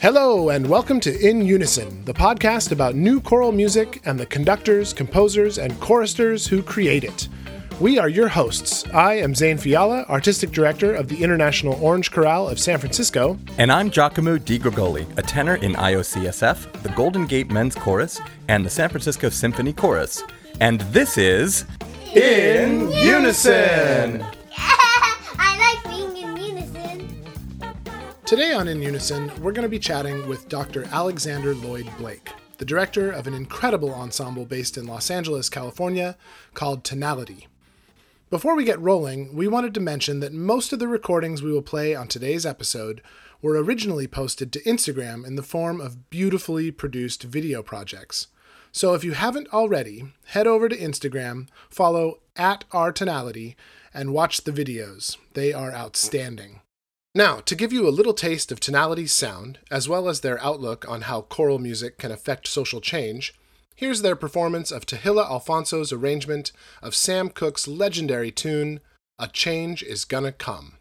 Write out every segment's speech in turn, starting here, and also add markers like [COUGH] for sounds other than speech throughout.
Hello, and welcome to In Unison, the podcast about new choral music and the conductors, composers, and choristers who create it. We are your hosts. I am Zane Fiala, Artistic Director of the International Orange Chorale of San Francisco. And I'm Giacomo Di Grigoli, a tenor in IOCSF, the Golden Gate Men's Chorus, and the San Francisco Symphony Chorus. And this is In Unison! [LAUGHS] I like being in unison. Today on In Unison, we're going to be chatting with Dr. Alexander Lloyd Blake, the director of an incredible ensemble based in Los Angeles, California, called Tonality. Before we get rolling, we wanted to mention that most of the recordings we will play on today's episode were originally posted to Instagram in the form of beautifully produced video projects. So if you haven't already, head over to Instagram, follow at our tonality, and watch the videos. They are outstanding. Now, to give you a little taste of Tonality's sound, as well as their outlook on how choral music can affect social change, here's their performance of Tahila Alfonso's arrangement of Sam Cooke's legendary tune, A Change Is Gonna Come.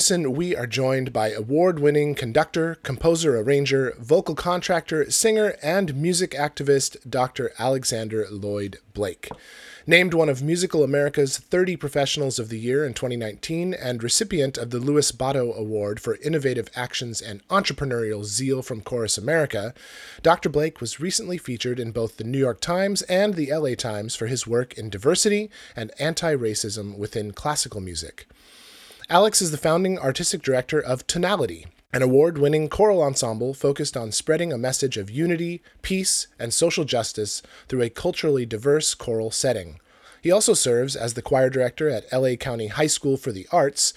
Unison, we are joined by award winning conductor, composer, arranger, vocal contractor, singer, and music activist Dr. Alexander Lloyd Blake. Named one of Musical America's 30 Professionals of the Year in 2019 and recipient of the Louis Botto Award for Innovative Actions and Entrepreneurial Zeal from Chorus America, Dr. Blake was recently featured in both the New York Times and the LA Times for his work in diversity and anti racism within classical music. Alex is the founding artistic director of Tonality, an award winning choral ensemble focused on spreading a message of unity, peace, and social justice through a culturally diverse choral setting. He also serves as the choir director at LA County High School for the Arts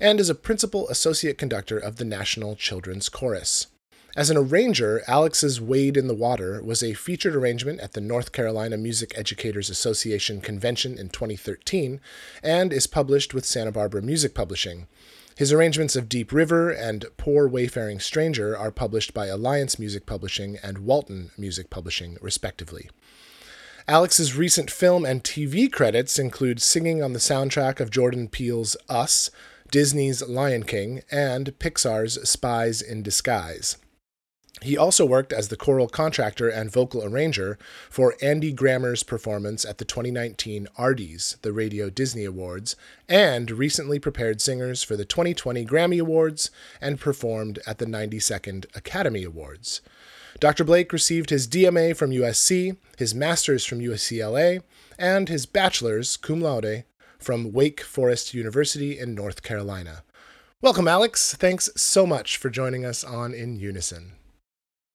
and is a principal associate conductor of the National Children's Chorus. As an arranger, Alex's Wade in the Water was a featured arrangement at the North Carolina Music Educators Association convention in 2013 and is published with Santa Barbara Music Publishing. His arrangements of Deep River and Poor Wayfaring Stranger are published by Alliance Music Publishing and Walton Music Publishing, respectively. Alex's recent film and TV credits include singing on the soundtrack of Jordan Peele's Us, Disney's Lion King, and Pixar's Spies in Disguise. He also worked as the choral contractor and vocal arranger for Andy Grammer's performance at the 2019 ARDYs, the Radio Disney Awards, and recently prepared singers for the 2020 Grammy Awards and performed at the 92nd Academy Awards. Dr. Blake received his DMA from USC, his master's from UCLA, and his bachelor's, cum laude, from Wake Forest University in North Carolina. Welcome, Alex. Thanks so much for joining us on In Unison.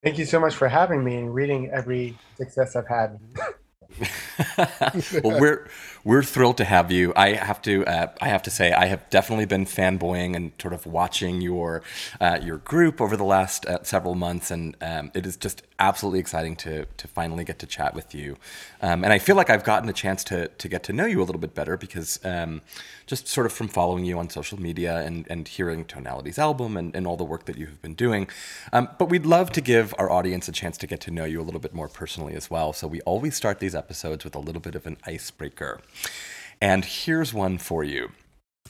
Thank you so much for having me and reading every success I've had. [LAUGHS] well, we're we're thrilled to have you. I have to uh, I have to say I have definitely been fanboying and sort of watching your uh, your group over the last uh, several months, and um, it is just absolutely exciting to to finally get to chat with you. Um, and I feel like I've gotten a chance to to get to know you a little bit better because um, just sort of from following you on social media and and hearing Tonality's album and, and all the work that you have been doing. Um, but we'd love to give our audience a chance to get to know you a little bit more personally as well. So we always start these episodes with a little bit of an icebreaker. And here's one for you.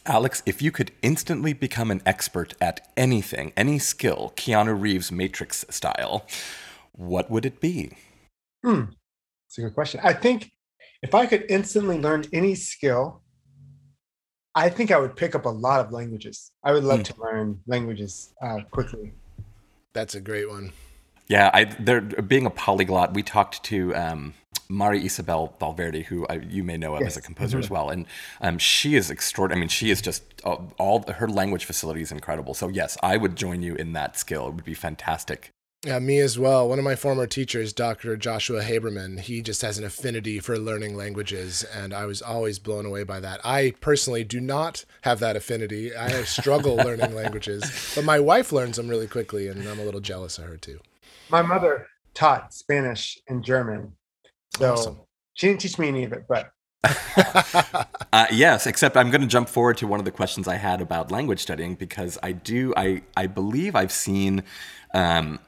Alex, if you could instantly become an expert at anything, any skill, Keanu Reeves Matrix style, what would it be? Hmm. That's a good question. I think if I could instantly learn any skill, I think I would pick up a lot of languages. I would love mm. to learn languages uh, quickly. That's a great one. Yeah, I there being a polyglot. We talked to um, Mari Esabel Valverde, who I, you may know of yes. as a composer mm-hmm. as well, and um, she is extraordinary. I mean, she is just uh, all her language facility is incredible. So yes, I would join you in that skill. It would be fantastic. Yeah, me as well. One of my former teachers, Dr. Joshua Habermann, he just has an affinity for learning languages, and I was always blown away by that. I personally do not have that affinity. I [LAUGHS] struggle learning languages, but my wife learns them really quickly, and I'm a little jealous of her too. My mother taught Spanish and German, so awesome. she didn't teach me any of it, but [LAUGHS] uh, yes, except I'm going to jump forward to one of the questions I had about language studying because I do I I believe I've seen um,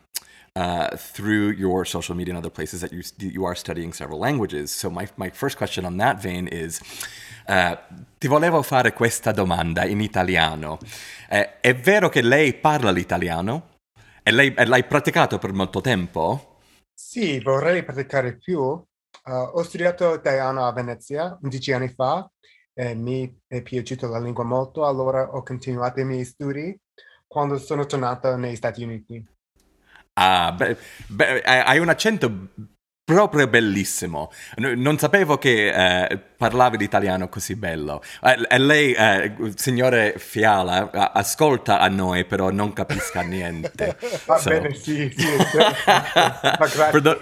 uh, through your social media and other places that you you are studying several languages. So my my first question on that vein is. Uh, ti volevo fare questa domanda in italiano. Eh, è vero che lei parla l'italiano? E lei, l'hai praticato per molto tempo? Sì, vorrei praticare più Uh, ho studiato italiano a Venezia 11 anni fa e mi è piaciuta la lingua molto, allora ho continuato i miei studi quando sono tornato negli Stati Uniti. Ah, beh, beh, hai un accento proprio bellissimo. Non sapevo che eh, parlavi l'italiano così bello. Eh, e lei, eh, signore Fiala, ascolta a noi, però non capisca niente. [LAUGHS] Va so. bene, sì, sì. [LAUGHS] for, the,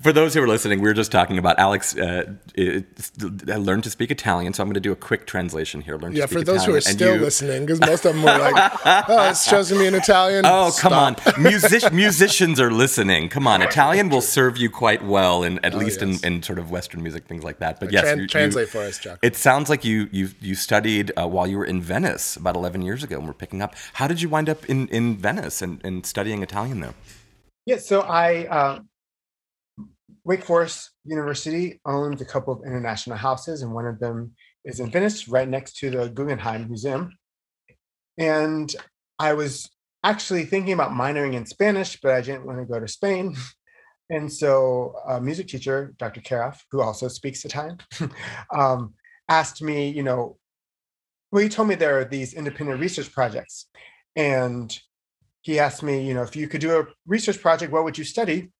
for those who are listening, we were just talking about Alex uh, learned to speak Italian, so I'm going to do a quick translation here. Learn yeah, for those Italian. who are still you... listening, because most of them were like, [LAUGHS] oh, it's chosen me in Italian. Oh, Stop. come on. Music- musicians are listening. Come on. Italian will serve you quite well, in, at oh, least yes. in, in sort of Western music, things like that. But yes, Tran- you, translate you, for us, Chuck. It sounds like you you you studied uh, while you were in Venice about 11 years ago, and we're picking up. How did you wind up in, in Venice and, and studying Italian there? Yeah, so I uh, Wake Forest University owns a couple of international houses, and one of them is in Venice, right next to the Guggenheim Museum. And I was actually thinking about minoring in Spanish, but I didn't want to go to Spain. [LAUGHS] And so a music teacher, Dr. Karoff, who also speaks Italian, [LAUGHS] um, asked me, you know, well, he told me there are these independent research projects. And he asked me, you know, if you could do a research project, what would you study?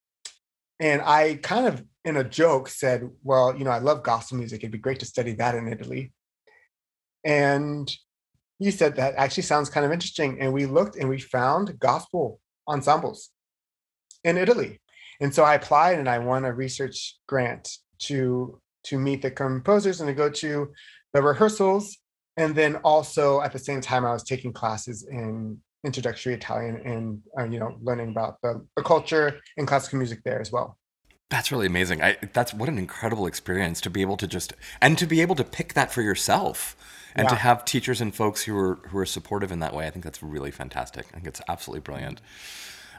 And I kind of, in a joke, said, well, you know, I love gospel music. It'd be great to study that in Italy. And he said that actually sounds kind of interesting. And we looked and we found gospel ensembles in Italy. And so I applied and I won a research grant to to meet the composers and to go to the rehearsals. And then also at the same time, I was taking classes in introductory Italian and uh, you know learning about the, the culture and classical music there as well. That's really amazing. I, that's what an incredible experience to be able to just and to be able to pick that for yourself and Yeah. to have teachers and folks who are who are supportive in that way. I think that's really fantastic. I think it's absolutely brilliant.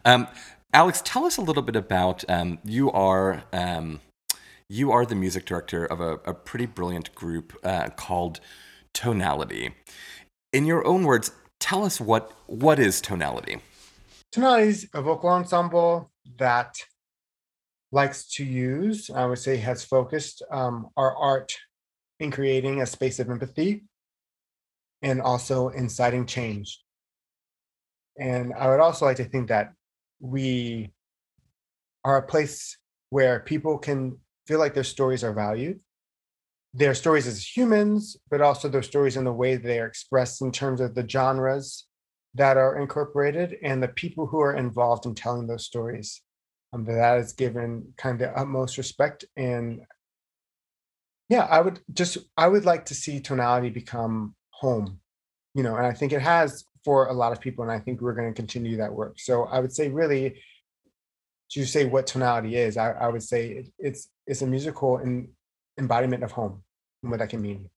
Um, Alex, tell us a little bit about um, you are um, you are the music director of a, a pretty brilliant group uh, called Tonality. In your own words, tell us what what is Tonality. Tonality is a vocal ensemble that likes to use, I would say, has focused um, our art in creating a space of empathy and also inciting change. And I would also like to think that we are a place where people can feel like their stories are valued, their stories as humans, but also their stories in the way they are expressed in terms of the genres that are incorporated and the people who are involved in telling those stories. Um, that is given kind of utmost respect. And yeah, I would just, I would like to see tonality become home, you know, and I think it has for a lot of people. And I think we're going to continue that work. So I would say, really, to say what tonality is, I, I would say it, it's it's a musical in, embodiment of home and what that can mean.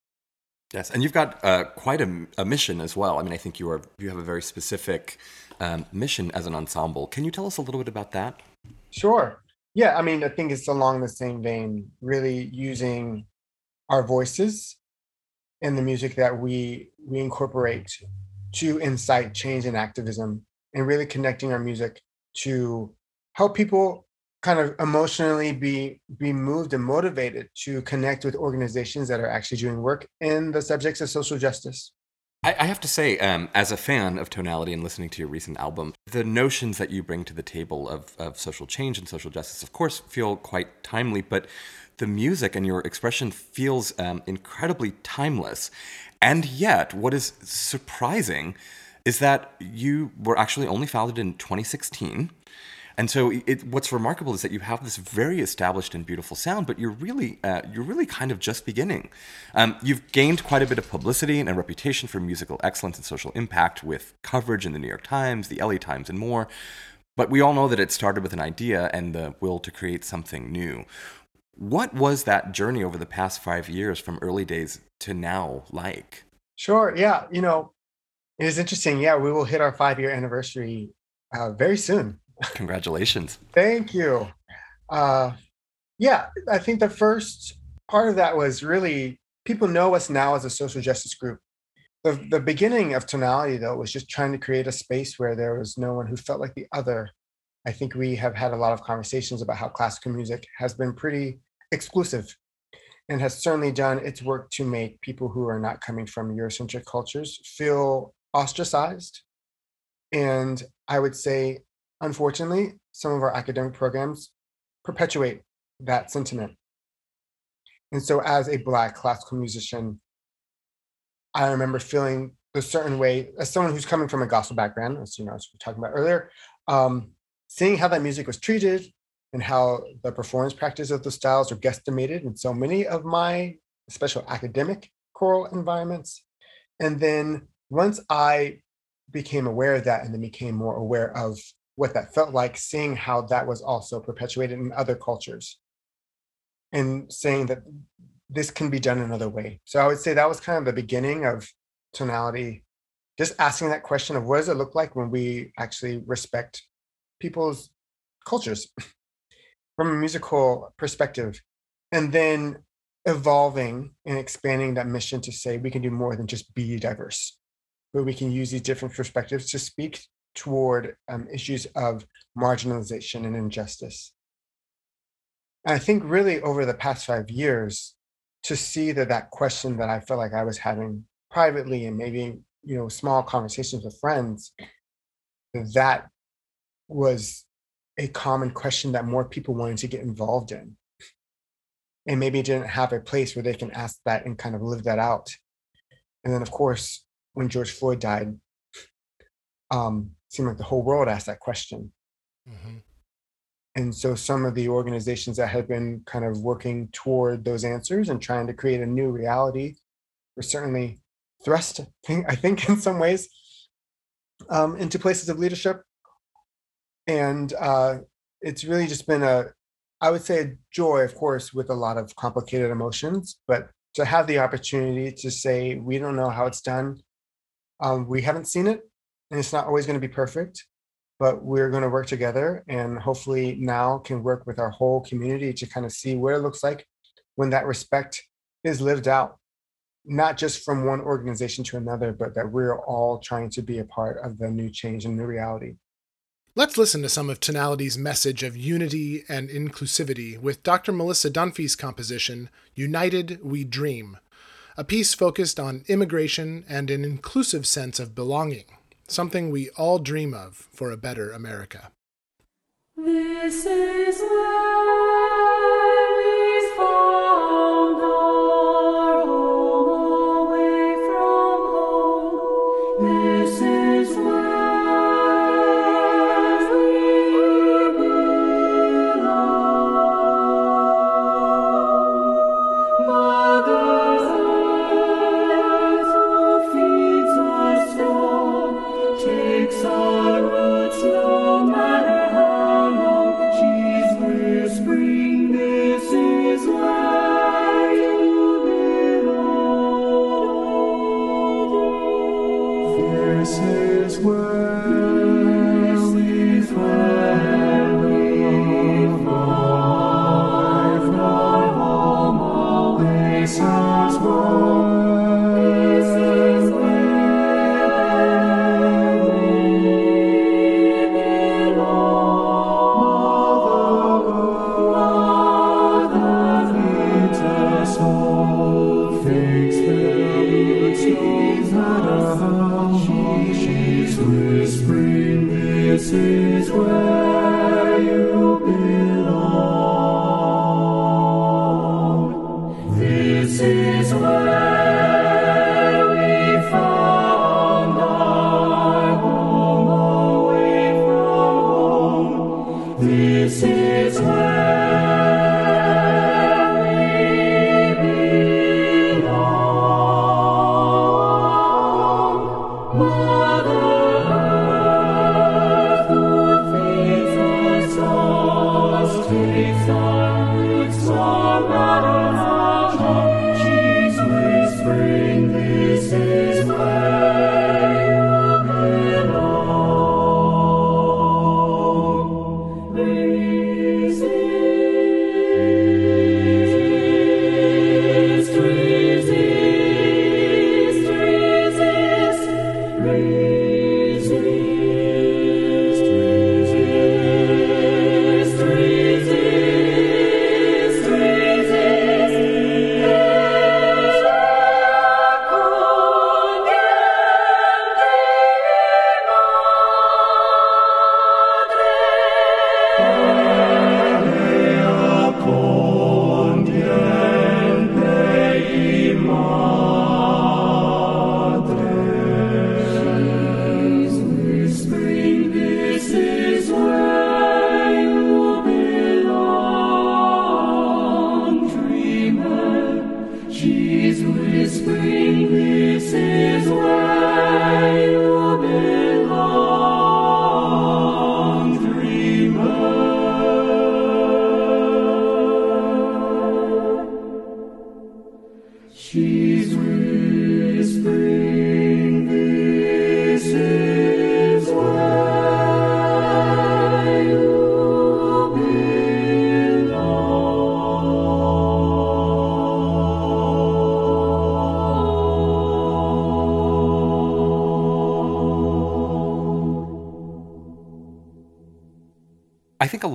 Yes, and you've got uh, quite a, a mission as well. I mean, I think you are you have a very specific um, mission as an ensemble. Can you tell us a little bit about that? Sure. Yeah, I mean, I think it's along the same vein, really using our voices and the music that we we incorporate to incite change and activism and really connecting our music to help people kind of emotionally be be moved and motivated to connect with organizations that are actually doing work in the subjects of social justice. I, I have to say, um, as a fan of Tonality and listening to your recent album, the notions that you bring to the table of, of social change and social justice, of course, feel quite timely, but the music and your expression feels um, incredibly timeless. And yet, what is surprising is that you were actually only founded in 2016. And so, it, what's remarkable is that you have this very established and beautiful sound, but you're really, uh, you're really kind of just beginning. Um, you've gained quite a bit of publicity and a reputation for musical excellence and social impact with coverage in the New York Times, the LA Times, and more. But we all know that it started with an idea and the will to create something new. What was that journey over the past five years from early days to now like? Sure. Yeah. You know, it is interesting. Yeah, we will hit our five year anniversary uh, very soon. Congratulations. [LAUGHS] Thank you. Uh, yeah, I think the first part of that was really people know us now as a social justice group. The, the beginning of Tonality, though, was just trying to create a space where there was no one who felt like the other. I think we have had a lot of conversations about how classical music has been pretty exclusive and has certainly done its work to make people who are not coming from Eurocentric cultures feel ostracized. And I would say unfortunately, some of our academic programs perpetuate that sentiment. And so, as a Black classical musician, I remember feeling a certain way, as someone who's coming from a gospel background, as you know, as we were talking about earlier, um, seeing how that music was treated and how the performance practice of the styles are guesstimated in so many of my special academic choral environments. And then once I became aware of that and then became more aware of what that felt like, seeing how that was also perpetuated in other cultures and saying that this can be done another way. So I would say that was kind of the beginning of tonality, just asking that question of what does it look like when we actually respect people's cultures [LAUGHS] from a musical perspective, and then evolving and expanding that mission to say we can do more than just be diverse. where we can use these different perspectives to speak toward um, issues of marginalization and injustice. And I think really over the past five years, to see that that question that I felt like I was having privately and maybe you know small conversations with friends, that was a common question that more people wanted to get involved in, and maybe didn't have a place where they can ask that and kind of live that out. And then of course, when George Floyd died, um, seemed like the whole world asked that question. Mm-hmm. And so some of the organizations that have been kind of working toward those answers and trying to create a new reality were certainly thrust, [LAUGHS] I think, in some ways, um, into places of leadership. And uh, it's really just been a, I would say, a joy, of course, with a lot of complicated emotions, but to have the opportunity to say, we don't know how it's done. Um, we haven't seen it, and it's not always going to be perfect but we're going to work together and hopefully now can work with our whole community to kind of see what it looks like when that respect is lived out not just from one organization to another but that we're all trying to be a part of the new change and new reality Let's listen to some of Tonality's message of unity and inclusivity with Dr. Melissa Dunphy's composition, United We Dream, a piece focused on immigration and an inclusive sense of belonging something we all dream of for a better America. This is where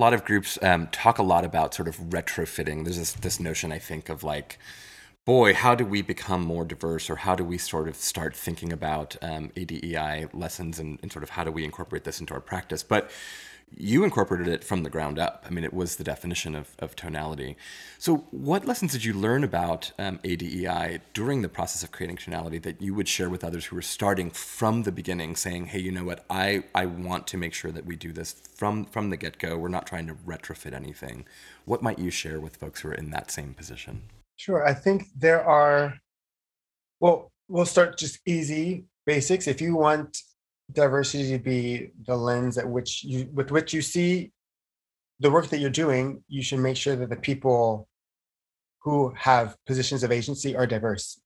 lot of groups um, talk a lot about sort of retrofitting. There's this, this notion, I think, of like, boy, how do we become more diverse, or how do we sort of start thinking about um, ADEI lessons, and, and, sort of how do we incorporate this into our practice? But you incorporated it from the ground up. I mean, it was the definition of, of tonality. So, what lessons did you learn about um, ADEI during the process of creating tonality that you would share with others who are starting from the beginning, saying, "Hey, you know what? I I want to make sure that we do this from from the get go. We're not trying to retrofit anything." What might you share with folks who are in that same position? Sure. I think there are. Well, we'll start just easy basics. If you want diversity to be the lens at which you with which you see the work that you're doing you should make sure that the people who have positions of agency are diverse.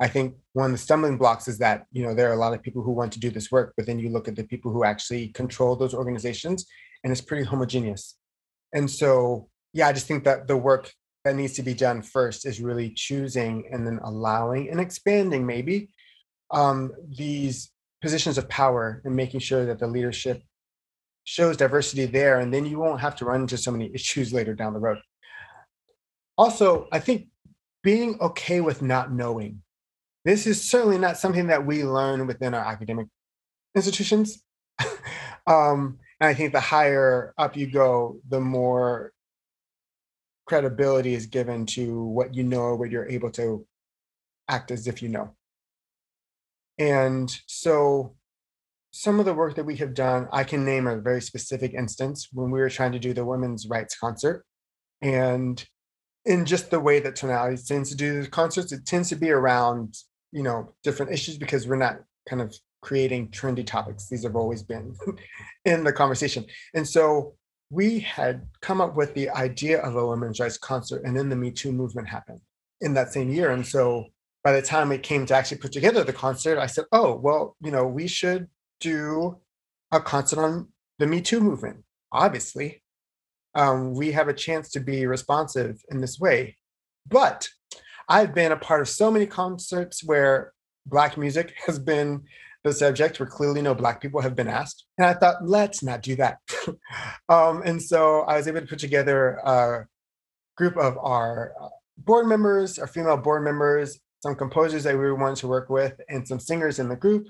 I think one of the stumbling blocks is that you know there are a lot of people who want to do this work but then you look at the people who actually control those organizations and it's pretty homogeneous. And so yeah i just think that the work that needs to be done first is really choosing and then allowing and expanding maybe um, these positions of power and making sure that the leadership shows diversity there and then you won't have to run into so many [LAUGHS] issues later down the road. Also i think being okay with not knowing. This is certainly not something that we learn within our academic institutions. [LAUGHS] Um, and i think the higher up you go the more credibility is given to what you know what you're able to act as if you know and so some of the work that we have done, I can name a very specific instance when we were trying to do the women's rights concert. And in just the way that tonality tends to do the concerts, it tends to be around, you know, different issues because we're not kind of creating trendy topics. These have always been [LAUGHS] in the conversation. And so we had come up with the idea of a women's rights concert, and then the Me Too movement happened in that same year. And so by the time it came to actually put together the concert, I said, oh, well, you know, we should do a concert on the Me Too movement. Obviously, um, we have a chance to be responsive in this way. But I've been a part of so many concerts where Black music [LAUGHS] has been the subject, where clearly no Black people have been asked. And I thought, let's not do that. [LAUGHS] um, and so I was able to put together a group of our uh, board members, our female board members, some composers that we wanted to work with, and some singers in the group,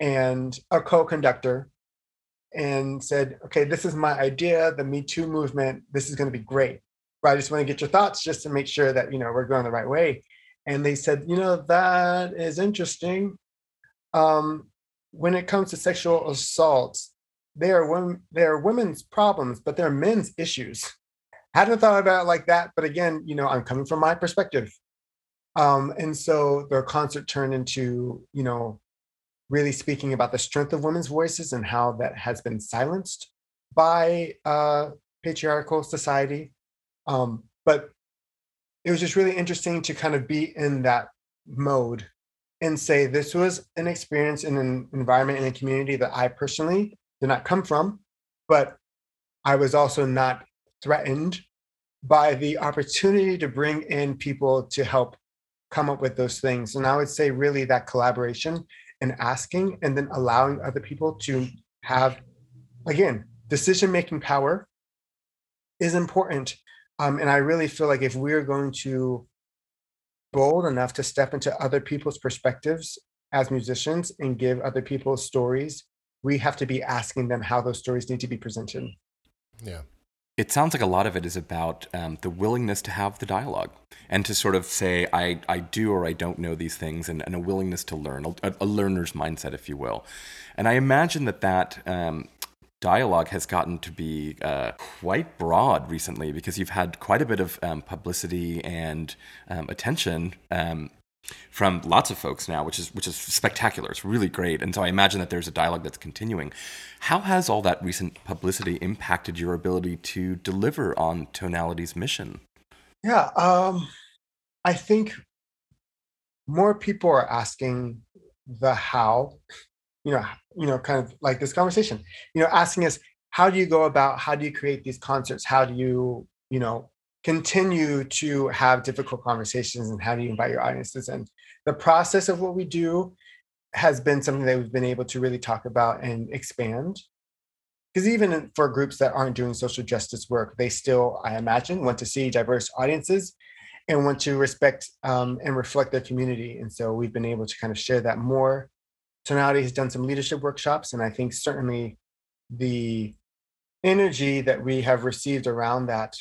and a co-conductor, and said, "Okay, this is my idea, the Me Too movement. This is going to be great, but I just want to get your thoughts just to make sure that you know we're going the right way." And they said, "You know, that is interesting. Um, when it comes to sexual assaults, they are women, they are women's problems, but they're men's issues." hadn't thought about it like that, but again, you know, I'm coming from my perspective. Um, and so the concert turned into, you know, really speaking about the strength of women's voices and how that has been silenced by uh, patriarchal society. Um, but it was just really interesting to kind of be in that mode and say this was an experience in an environment in a community that I personally did not come from, but I was also not threatened by the opportunity to bring in people to help come up with those things. And I would say, really, that collaboration and asking and then allowing other people to have, again, decision making power is important. Um, and I really feel like if we're going to bold enough to step into other people's perspectives as musicians and give other people stories, we have to be asking them how those stories need to be presented. Yeah it sounds like a lot of it is about um, the willingness to have the dialogue and to sort of say, I, I do or I don't know these things, and, and a willingness to learn, a, a, learner's mindset, if you will. And I imagine that that um, dialogue has gotten to be uh, quite broad recently because you've had quite a bit of um, publicity and um, attention um, from lots of folks now, which is which is spectacular. It's really great, and so I imagine that there's a dialogue that's continuing. How has all that recent publicity impacted your ability to deliver on Tonality's mission? Yeah, um, I think more people are asking the how. You know, you know, kind of like this conversation. You know, asking us how do you go about how do you create these concerts? How do you you know continue to have difficult conversations and how do you invite your audiences in the process of what we do has been something that we've been able to really talk about and expand because even for groups that aren't doing social justice work, they still, I imagine, want to see diverse audiences and want to respect um, and reflect their community. And so we've been able to kind of share that more. Tonality has done some leadership workshops, and I think certainly the energy that we have received around that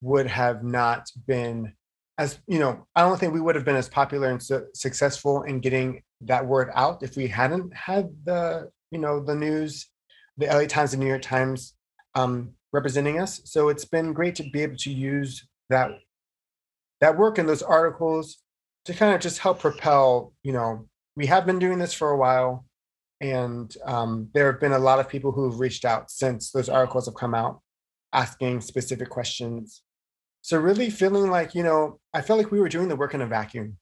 would have not been as you know i don't think we would have been as popular and su- successful in getting that word out if we hadn't had the you know the news the la times and new york times um, representing us. So it's been great to be able to use that that work in those articles to kind of just help propel you know we have been doing this for a while and um, there have been a lot of people who have reached out since those articles have come out asking specific questions so really feeling like you know i felt like we were doing the work in a vacuum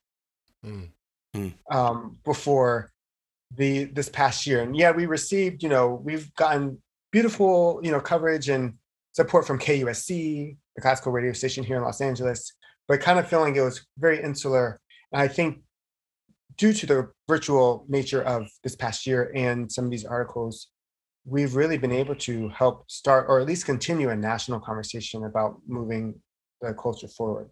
Mm. Mm. um, before the this past year and yeah we received you know we've gotten beautiful you know coverage and support from kusc the classical radio station here in los angeles but kind of feeling it was very insular and i think due to the virtual nature of this past year and some of these articles we've really been able to help start or at least continue a national conversation about moving the culture forward.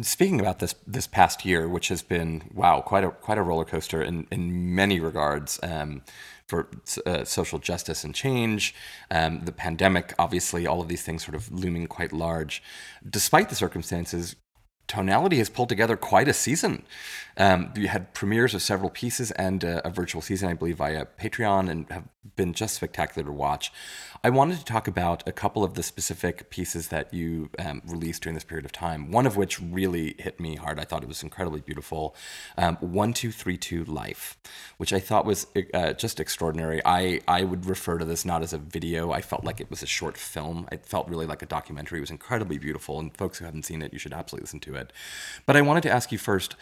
Speaking about this this past year, which has been wow, quite a quite a roller coaster in in many regards um, for uh, social justice and change, um, the pandemic, obviously, all of these things sort of looming quite large. Despite the circumstances, Tonality has pulled together quite a season. Um, you had premieres of several pieces and uh, a virtual season, I believe, via Patreon, and have been just spectacular to watch. I wanted to talk about a couple of the specific pieces that you um, released during this period of time. One of which really hit me hard. I thought it was incredibly beautiful. Um, One two three two Life, which I thought was uh, just extraordinary. I I would refer to this not as a video. I felt like it was a short film. It felt really like a documentary. It was incredibly beautiful, and folks who haven't seen it, you should absolutely listen to it. But I wanted to ask you first.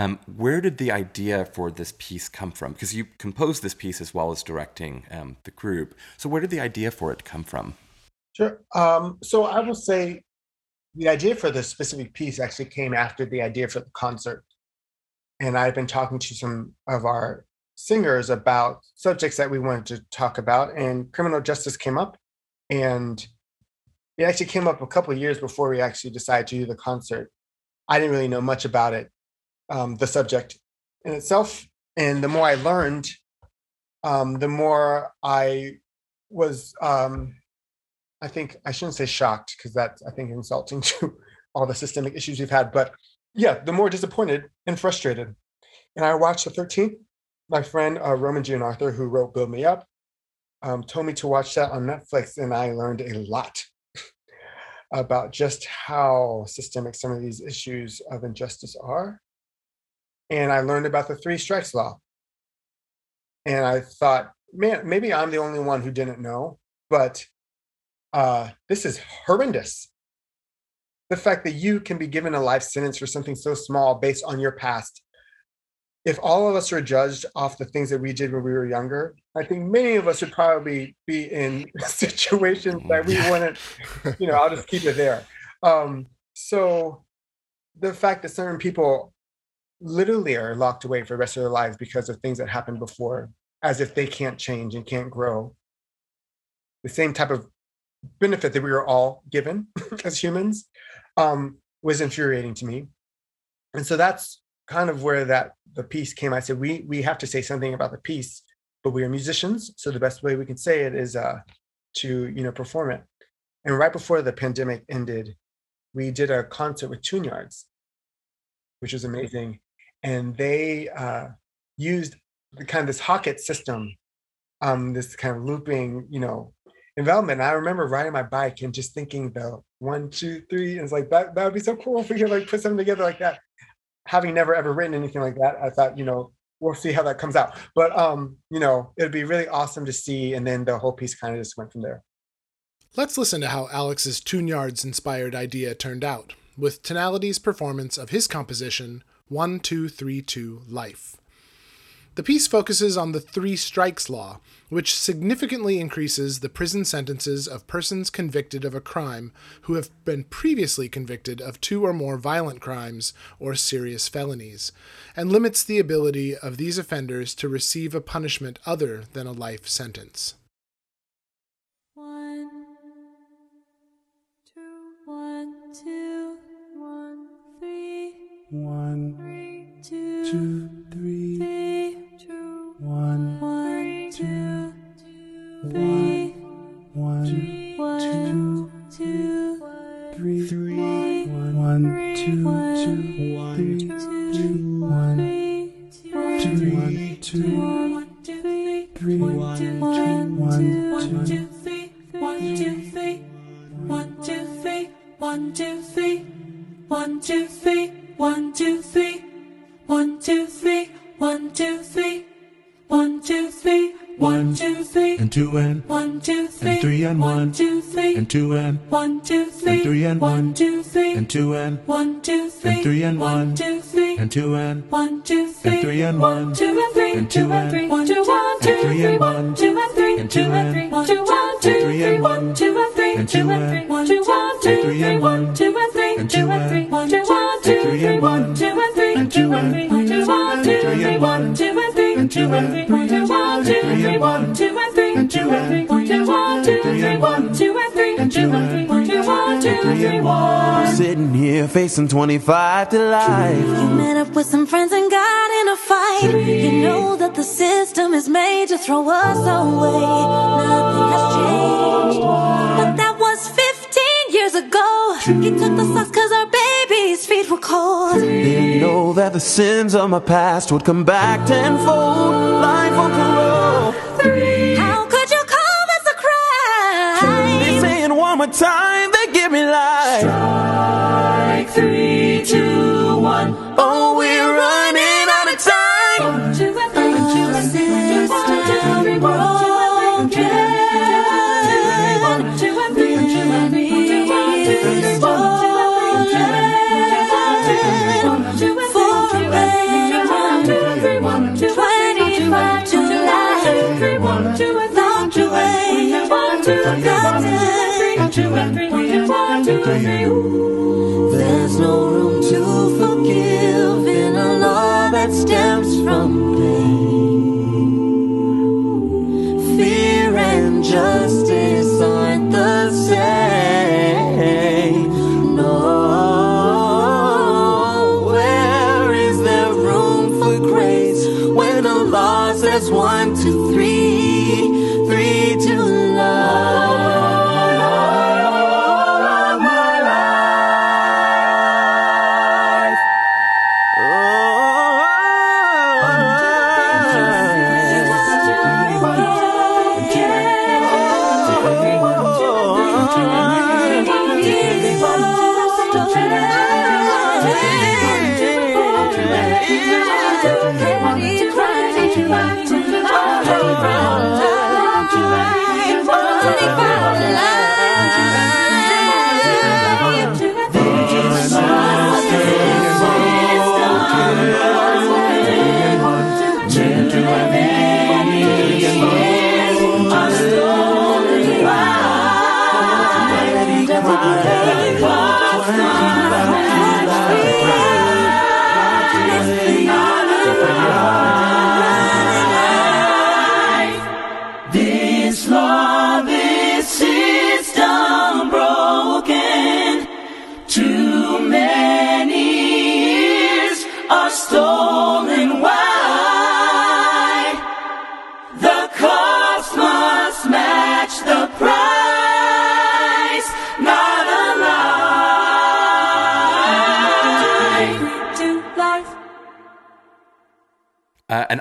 Um, where did the idea for this piece come from? Because you composed this piece as well as directing um, the group. So where did the idea for it come from? Sure. Um, so I will say the idea for this specific piece actually came after the idea for the concert. And I've been talking to some of our singers about subjects that we wanted to talk about, and criminal justice came up. And it actually came up a couple of years before we actually decided to do the concert. I didn't really know much about it, um, the subject in itself. And the more I learned, um, the more I was, um, I think I shouldn't say shocked because that's I think insulting [LAUGHS] to all the systemic issues we've had. But yeah, the more disappointed and frustrated. And I watched the 13th. My friend uh, Roman GianArthur, who wrote "Build Me Up," um, told me to watch that on Netflix, and I learned a lot [LAUGHS] about just how systemic some of these issues of injustice are. And I learned about the three strikes law. And I thought, man, maybe I'm the only one who didn't know, but uh, this is horrendous. The fact that you can be given a life sentence for something so small based on your past. If all of us are judged off the things that we did when we were younger, I think many of us would probably be in [LAUGHS] situations that we wouldn't, you know, I'll just keep it there. Um, so the fact that certain people literally are locked away for the rest of their lives because of things that happened before, as if they can't change and can't grow. The same type of benefit that we were all given [LAUGHS] as humans um, was infuriating to me. And so that's kind of where that the piece came. I said, we we have to say something about the piece, but we are musicians. So the best way we can say it is uh, to, you know, perform it. And right before the pandemic ended, we did a concert with Tune Yards, which was amazing and they uh, used the kind of this Hocket system, um, this kind of looping, you know, envelopment. And I remember riding my bike and just thinking the one, two, three, and it's like that that would be so cool if we could like put something together like that. Having never ever written anything like that, I thought, you know, we'll see how that comes out. But um, you know, it'd be really awesome to see. And then the whole piece kind of just went from there. Let's listen to how Alex's Tune Yards inspired idea turned out, with Tonality's performance of his composition 1232 Life. The piece focuses on the three strikes law, which significantly increases the prison sentences of persons convicted of a crime who have been previously convicted of two or more violent crimes or serious felonies, and limits the ability of these offenders to receive a punishment other than a life sentence. One, two, one, two. One, two, two, three, three, two, one, one, two, three, one, one, two, three, three, one, two, one, two, two, one, three, two, one, two, one, two, three, one, two, one, two, two, three, one, two, three, one, two, three, one, two, three, one, two, three, two, three, one, two, three, one, two, three, one, two, three, one, two, three, and two and one, two, three, and three and one, one, two, three, and two and one, two, three, three and one, one, two, three, and two and one, two, three, three and one, two, three, and two and one, two, three, three and three and one, two and three, and two and three, one, two, one, two, three and one, two and three, and two and three, one, two, one, two, three and one, two and three, and two and one, two, one, two, three and one, two and three, and two and three, one, two, one, and two and three, one, two, one, two, three and one, two and three, and two and three, one, two, one, two, three and one, two and three, and two and three, one, two, one, two, three and one, two and three, and two and three, one, two, one, two, three and one. Sitting here facing 25 to life. You met up with some friends and got in a fight. You know that the system is made to throw us away. Nothing has changed. But that was 15 years ago. He took the socks cause our baby's feet were cold. Didn't know that the sins of my past would come back tenfold. Life on parole. How could you call this a crime? They saying one more time, they give me life. three, two, one. Oh, and. There's no room to forgive in a law that stems from pain. Fear and justice aren't the same. No, where is there room for grace when a law says one, two, three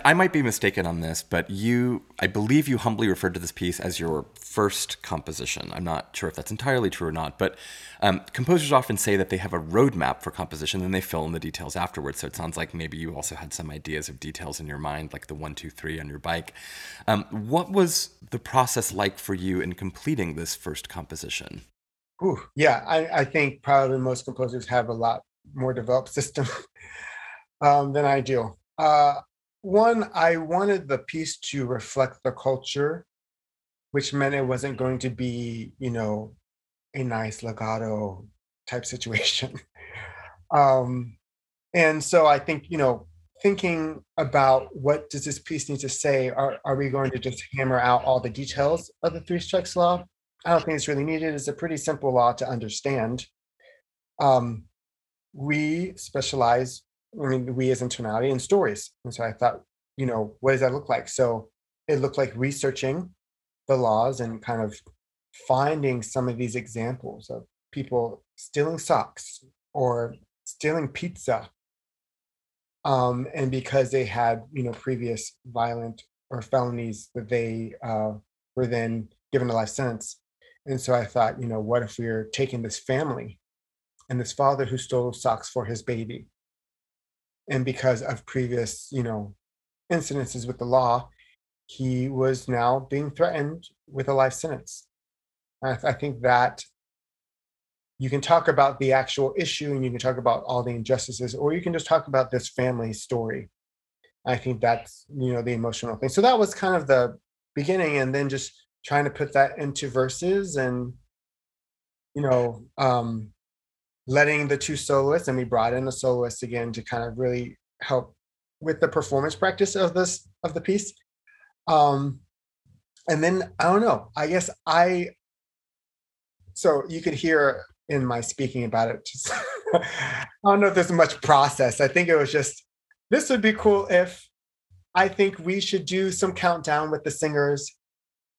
I might be mistaken on this, but you, I believe you humbly referred to this piece as your first composition. I'm not sure if that's entirely true or not, but um, composers often say that they have a roadmap for composition and they fill in the details afterwards. So it sounds like maybe you also had some ideas of details in your mind, like the one, two, three on your bike. Um, what was the process like for you in completing this first composition? Ooh, yeah, I, I think probably most composers have a lot more developed [LAUGHS] system um, than I do. Uh, one, I wanted the piece to reflect the culture, which meant it wasn't going to be, you know, a nice legato type situation. [LAUGHS] um, and so I think, you know, thinking about what does this piece need to say, are, are we going to just hammer out all the details of the three strikes law? I don't think it's really needed. It's a pretty simple law to understand. um, we specialize. I mean, we as in Tonality in stories, and so I thought, you know, what does that look like? So it looked like researching the laws and kind of finding some of these examples of people stealing socks or stealing pizza um, and because they had you know previous violent or felonies that they uh, were then given a life sentence. And so i thought you know what if we are taking this family and this father who stole socks for his baby and because of previous you know incidences with the law he was now being threatened with a life sentence I, I think that you can talk about the actual issue and you can talk about all the injustices, or you can just talk about this family story. I think that's you know the emotional thing. So that was kind of the beginning, and then just trying to put that into verses and you know um letting the two soloists and we brought in a soloist again to kind of really help with the performance practice of this of the piece um and then i don't know i guess i so you could hear in my speaking about it. Just, [LAUGHS] I don't know if there's much process. I think it was just this would be cool if I think we should do some countdown with the singers.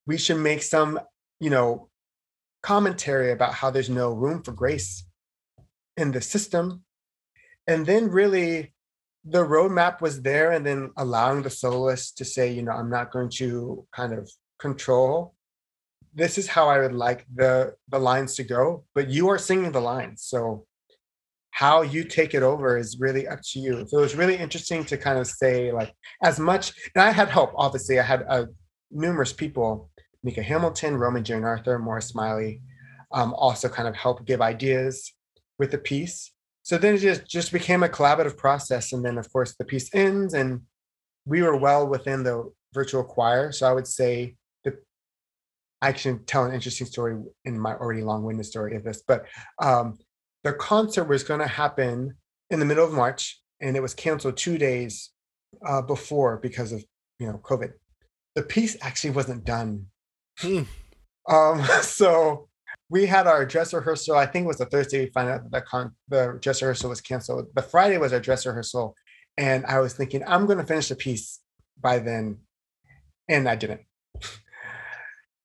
We should make some, you know, commentary about how there's no room for grace in the system. And then really the roadmap was there, and then allowing the soloist to say, you know, I'm not going to kind of control this is how I would like the the lines to go, but you are singing the lines. So how you take it over is really up to you. So it was really interesting to kind of say like as much, and I had help. Obviously, I had uh, numerous people: Mika Hamilton, Roman Jane Arthur, Moira Smiley, um, also kind of help give ideas with the piece. So then it just just became a collaborative process, and then of course the piece ends, and we were well within the virtual choir. So I would say that I can tell an interesting story in my already long-winded story of this, but um, the concert was going to happen in the middle of March, and it was canceled two days uh, before because of you know COVID. The piece actually wasn't done, Hmm. um, [LAUGHS] so we had our dress rehearsal. I think it was the Thursday. We found out that the, con- the dress rehearsal was canceled. The Friday was our dress rehearsal, and I was thinking I'm going to finish the piece by then, and I didn't. [LAUGHS]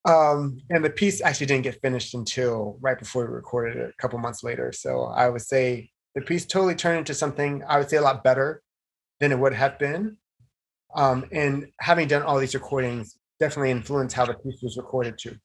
Um, and the piece actually didn't get finished until right before we recorded it a couple months later. So I would say the piece totally turned into something I would say a lot better than it would have been. Um, and having done all these recordings definitely influenced how the piece was recorded too.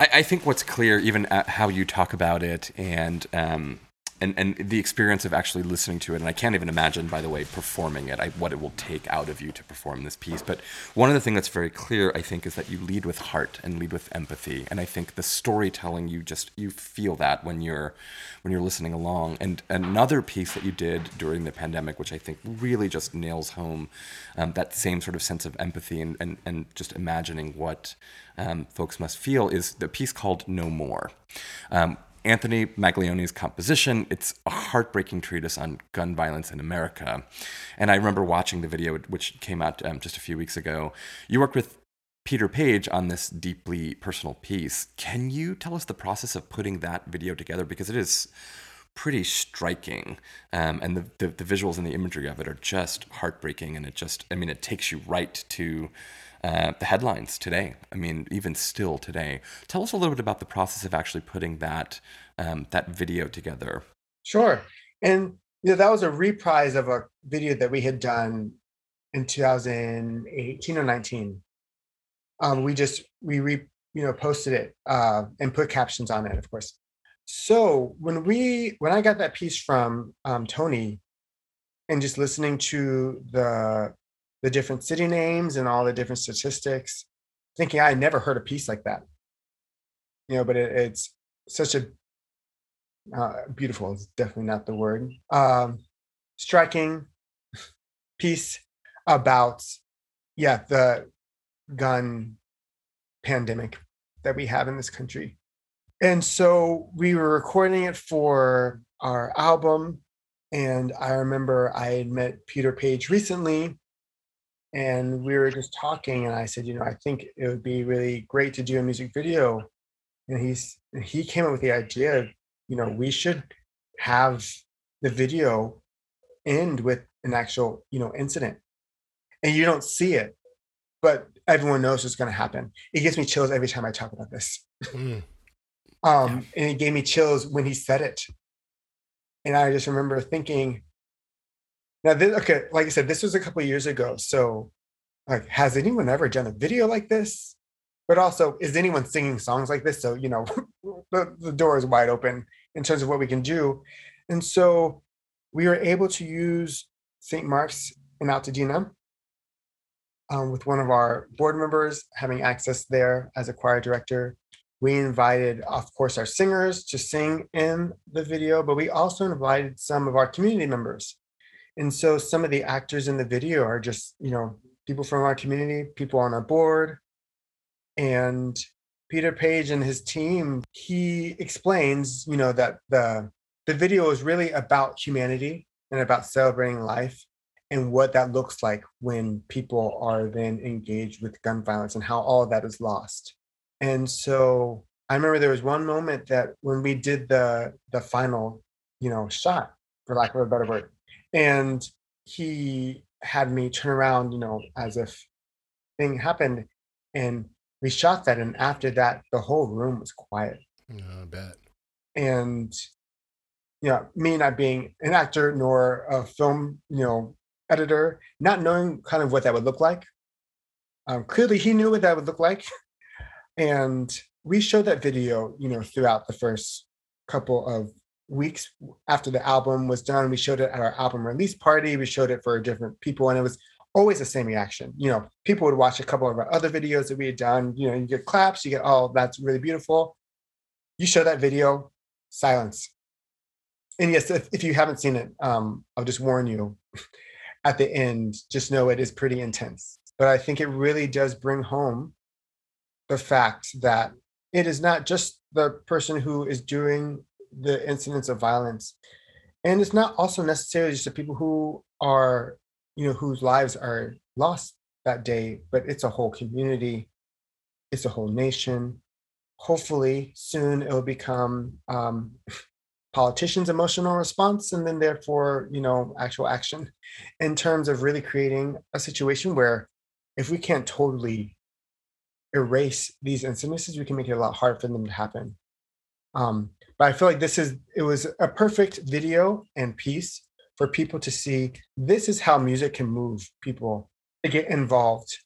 I, I think what's clear, even how you talk about it, and um, and and the experience of actually listening to it, and I can't even imagine, by the way, performing it. I, what it will take out of you to perform this piece. But one of the things that's very clear, I think, is that you lead with heart and lead with empathy, and I think the storytelling you just you feel that when you're when you're listening along. And another piece that you did during the pandemic, which I think really just nails home um, that same sort of sense of empathy and and, and just imagining what um, folks must feel, is the piece called No More. Um, Anthony Maglione's composition. It's a heartbreaking treatise on gun violence in America. And I remember watching the video, which came out um, just a few weeks ago. You worked with Peter Page on this deeply personal piece. Can you tell us the process of putting that video together? Because it is pretty striking. Um, and the, the, the visuals and the imagery of it are just heartbreaking. And it just, I mean, it takes you right to uh, the headlines today. I mean, even still today. Tell us a little bit about the process of actually putting that um, that video together. Sure. And you know, that was a reprise of a video that we had done in 2018 or 19. Um, we just we re you know posted it uh, and put captions on it, of course. So when we when I got that piece from um, Tony, and just listening to the the different city names and all the different statistics, thinking I never heard a piece like that. You know, but it, it's such a uh, beautiful is definitely not the word. Um, striking piece about yeah the gun pandemic that we have in this country. And so we were recording it for our album. And I remember I had met Peter Page recently and we were just talking and i said you know i think it would be really great to do a music video and he's he came up with the idea of you know we should have the video end with an actual, you know, incident. And you don't see it, but everyone knows what's going to happen. It gives me chills every time I talk about this. Mm. Um, and it gave me chills when he said it. And I just remember thinking, now this, okay, like I said, this was a couple years ago. So like, has anyone ever done a video like this? But also, is anyone singing songs like this? So, you know, [LAUGHS] the, the door is wide open in terms of what we can do. And so we were able to use St. Mark's in Altadena um, with one of our board members having access there as a choir director. We invited, of course, our singers to sing in the video, but we also invited some of our community members. And so some of the actors in the video are just, you know, people from our community, people on our board. And Peter Page and his team, he explains, you know, that the the video is really about humanity and about celebrating life and what that looks like when people are then engaged with gun violence and how all of that is lost. And so I remember there was one moment that when we did the the final, you know, shot, for lack of a better word, and he had me turn around, you know, as if thing happened, and we shot that, and after that, the whole room was quiet. Yeah, I bet. And you know, me not being an actor nor a film, you know, editor, not knowing kind of what that would look like. Um, clearly, he knew what that would look like, [LAUGHS] and we showed that video, you know, throughout the first couple of weeks after the album was done. We showed it at our album release party. We showed it for different people, and it was always the same reaction. You know, people would watch a couple of our other videos that we had done. You know, you get claps, you get, oh, that's really beautiful. You show that video, silence. And yes, if, if you haven't seen it, um, I'll just warn you [LAUGHS] at the end, just know it is pretty intense. But I think it really does bring home the fact that it is not just the person who is doing the incidents of violence. And it's not also necessarily just the people who are you know whose lives are lost that day but it's a whole community. It's a whole nation. Hopefully soon it'll become um, [LAUGHS] politicians emotional response and then therefore you know actual action [LAUGHS] in terms of really creating a situation where if we can't totally erase these incidences we can make it a lot harder for them to happen. Um, but I feel like this is it was a perfect video and piece for people to see this is how music can move people to get involved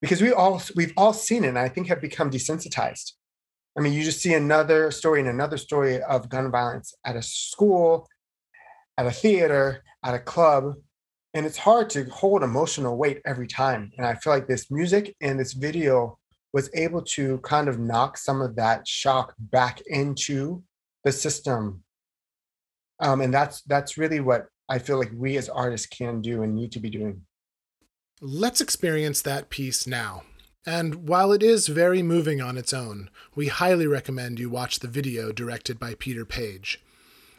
because we all we've all seen it and I think have become desensitized. I mean, you just see another story and another story of gun violence at a school, at a theater, at a club, and it's hard to hold emotional weight every time. And I feel like this music and this video was able to kind of knock some of that shock back into the system um, and that's that's really what i feel like we as artists can do and need to be doing Let's experience that piece now. And while it is very moving on its own, we highly recommend you watch the video directed by Peter Page.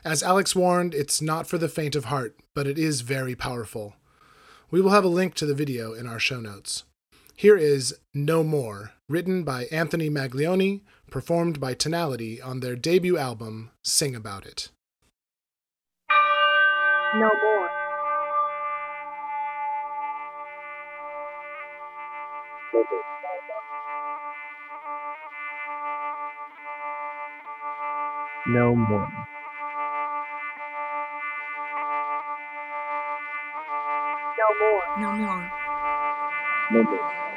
As Alex warned, it's not for the faint of heart, but it is very powerful. We will have a link to the video in our show notes. Here is No More, written by Anthony Maglione, performed by Tonality on their debut album, Sing About It. No more. No more. No more. No more. No more.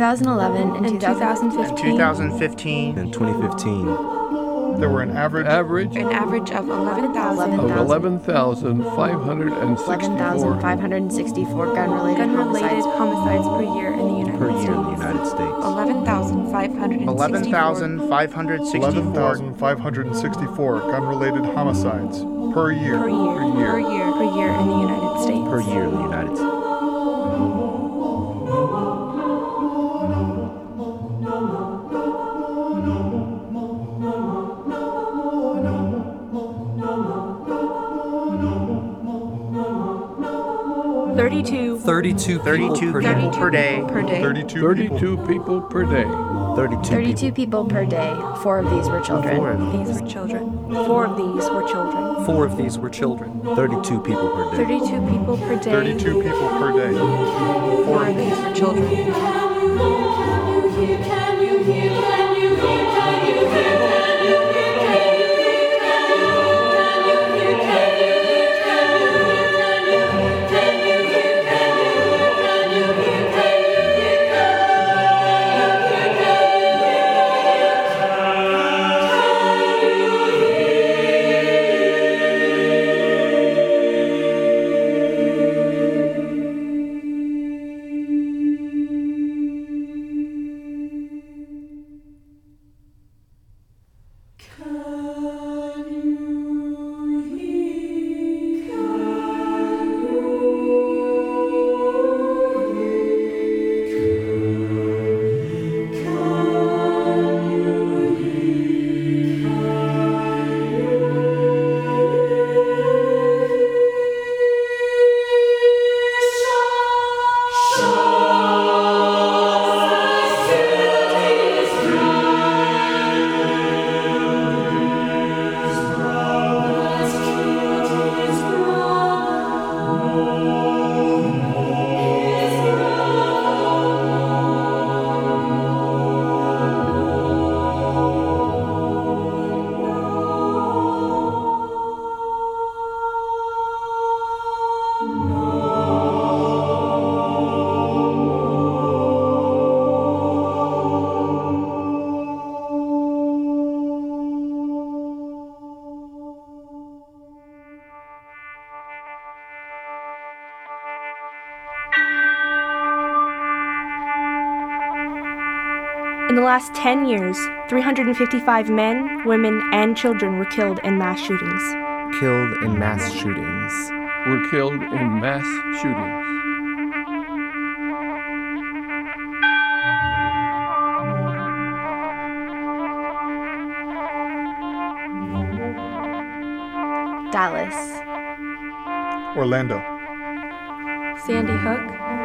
2011 and, And 2015, 2015. In 2015, There were an average Average An average of 11,000 of 11,564 11,564 gun-related gun-related homicides. homicides per year in the United per States. year in the United States. 11,564 11,564 11,564 gun-related homicides per year. per year, Per year. per year, per year in the United States. Per year in the United States. 32 32 people per day. Per day. 32 32 people per day. 32 32 people per day. Four of these were children. Four of These were children. Four of these were children. Four of these were children. 32 people per day. 32 people per day. 32 people per day. Four of these were children. Last 10 years, 355 men, women, and children were killed in mass shootings. Killed in mass shootings. Were killed in mass shootings. Dallas, Orlando. Sandy Hook,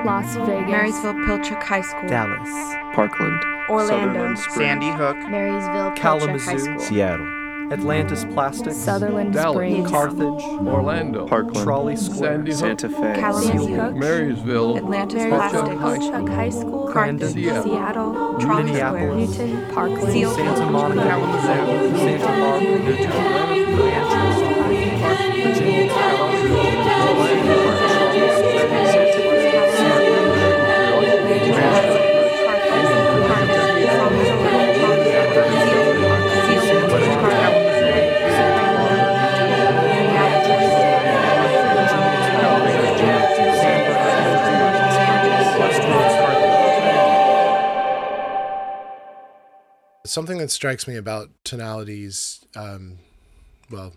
Las Vegas, Marysville Pilchuck High School, Dallas. Parkland. Orlando, Sandy Hook, Marysville, Pilchuck High Kalamazoo. Seattle. Atlantis Plastics. Sutherland Dallas. Springs, Carthage. Orlando. Parkland. Trolley Square. Sandy Hook. Santa Fe. Kalamazoo Hook, Marysville. Atlantis Pilchuck Plastics, High School. High School, Carthage, Seattle. Seattle, Trolley Square, Minneapolis. Newtown, Parkland, Seal Santa Monica. Kalamazoo, Santa Barbara. Virginia, Something that strikes me about Tonality's, um, well,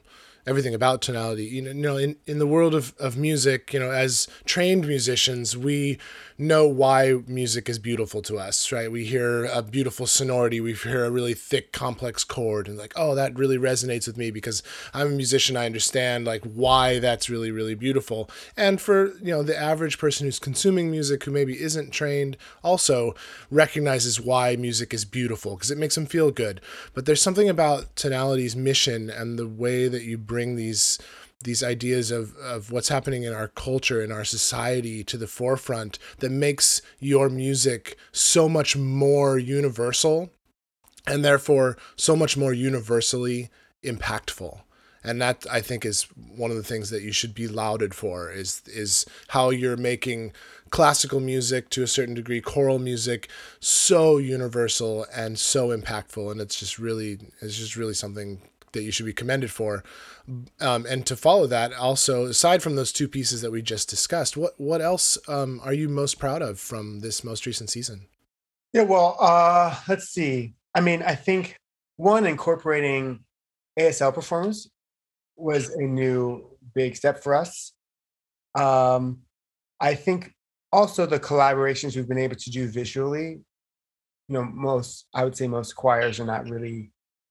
everything about tonality, you know, in, in the world of, of music, you know, as trained musicians, we know why music is beautiful to us, right? We hear a beautiful sonority, we hear a really thick, complex chord, and like, oh, that really resonates with me because I'm a musician. I understand like why that's really, really beautiful. And for you know the average person who's consuming music who maybe isn't trained, also recognizes why music is beautiful because it makes them feel good. But there's something about tonality's mission and the way that you bring these these ideas of, of what's happening in our culture in our society to the forefront that makes your music so much more universal and therefore so much more universally impactful. And that I think is one of the things that you should be lauded for is is how you're making classical music to a certain degree, choral music, so universal and so impactful, and it's just really it's just really something that you should be commended for. Um, and to follow that, also aside from those two pieces that we just discussed, what what else um, are you most proud of from this most recent season? Yeah, well, uh, let's see. I mean, I think one incorporating ASL performance was a new big step for us. Um, I think also the collaborations we've been able to do visually. You know, most I would say most choirs are not really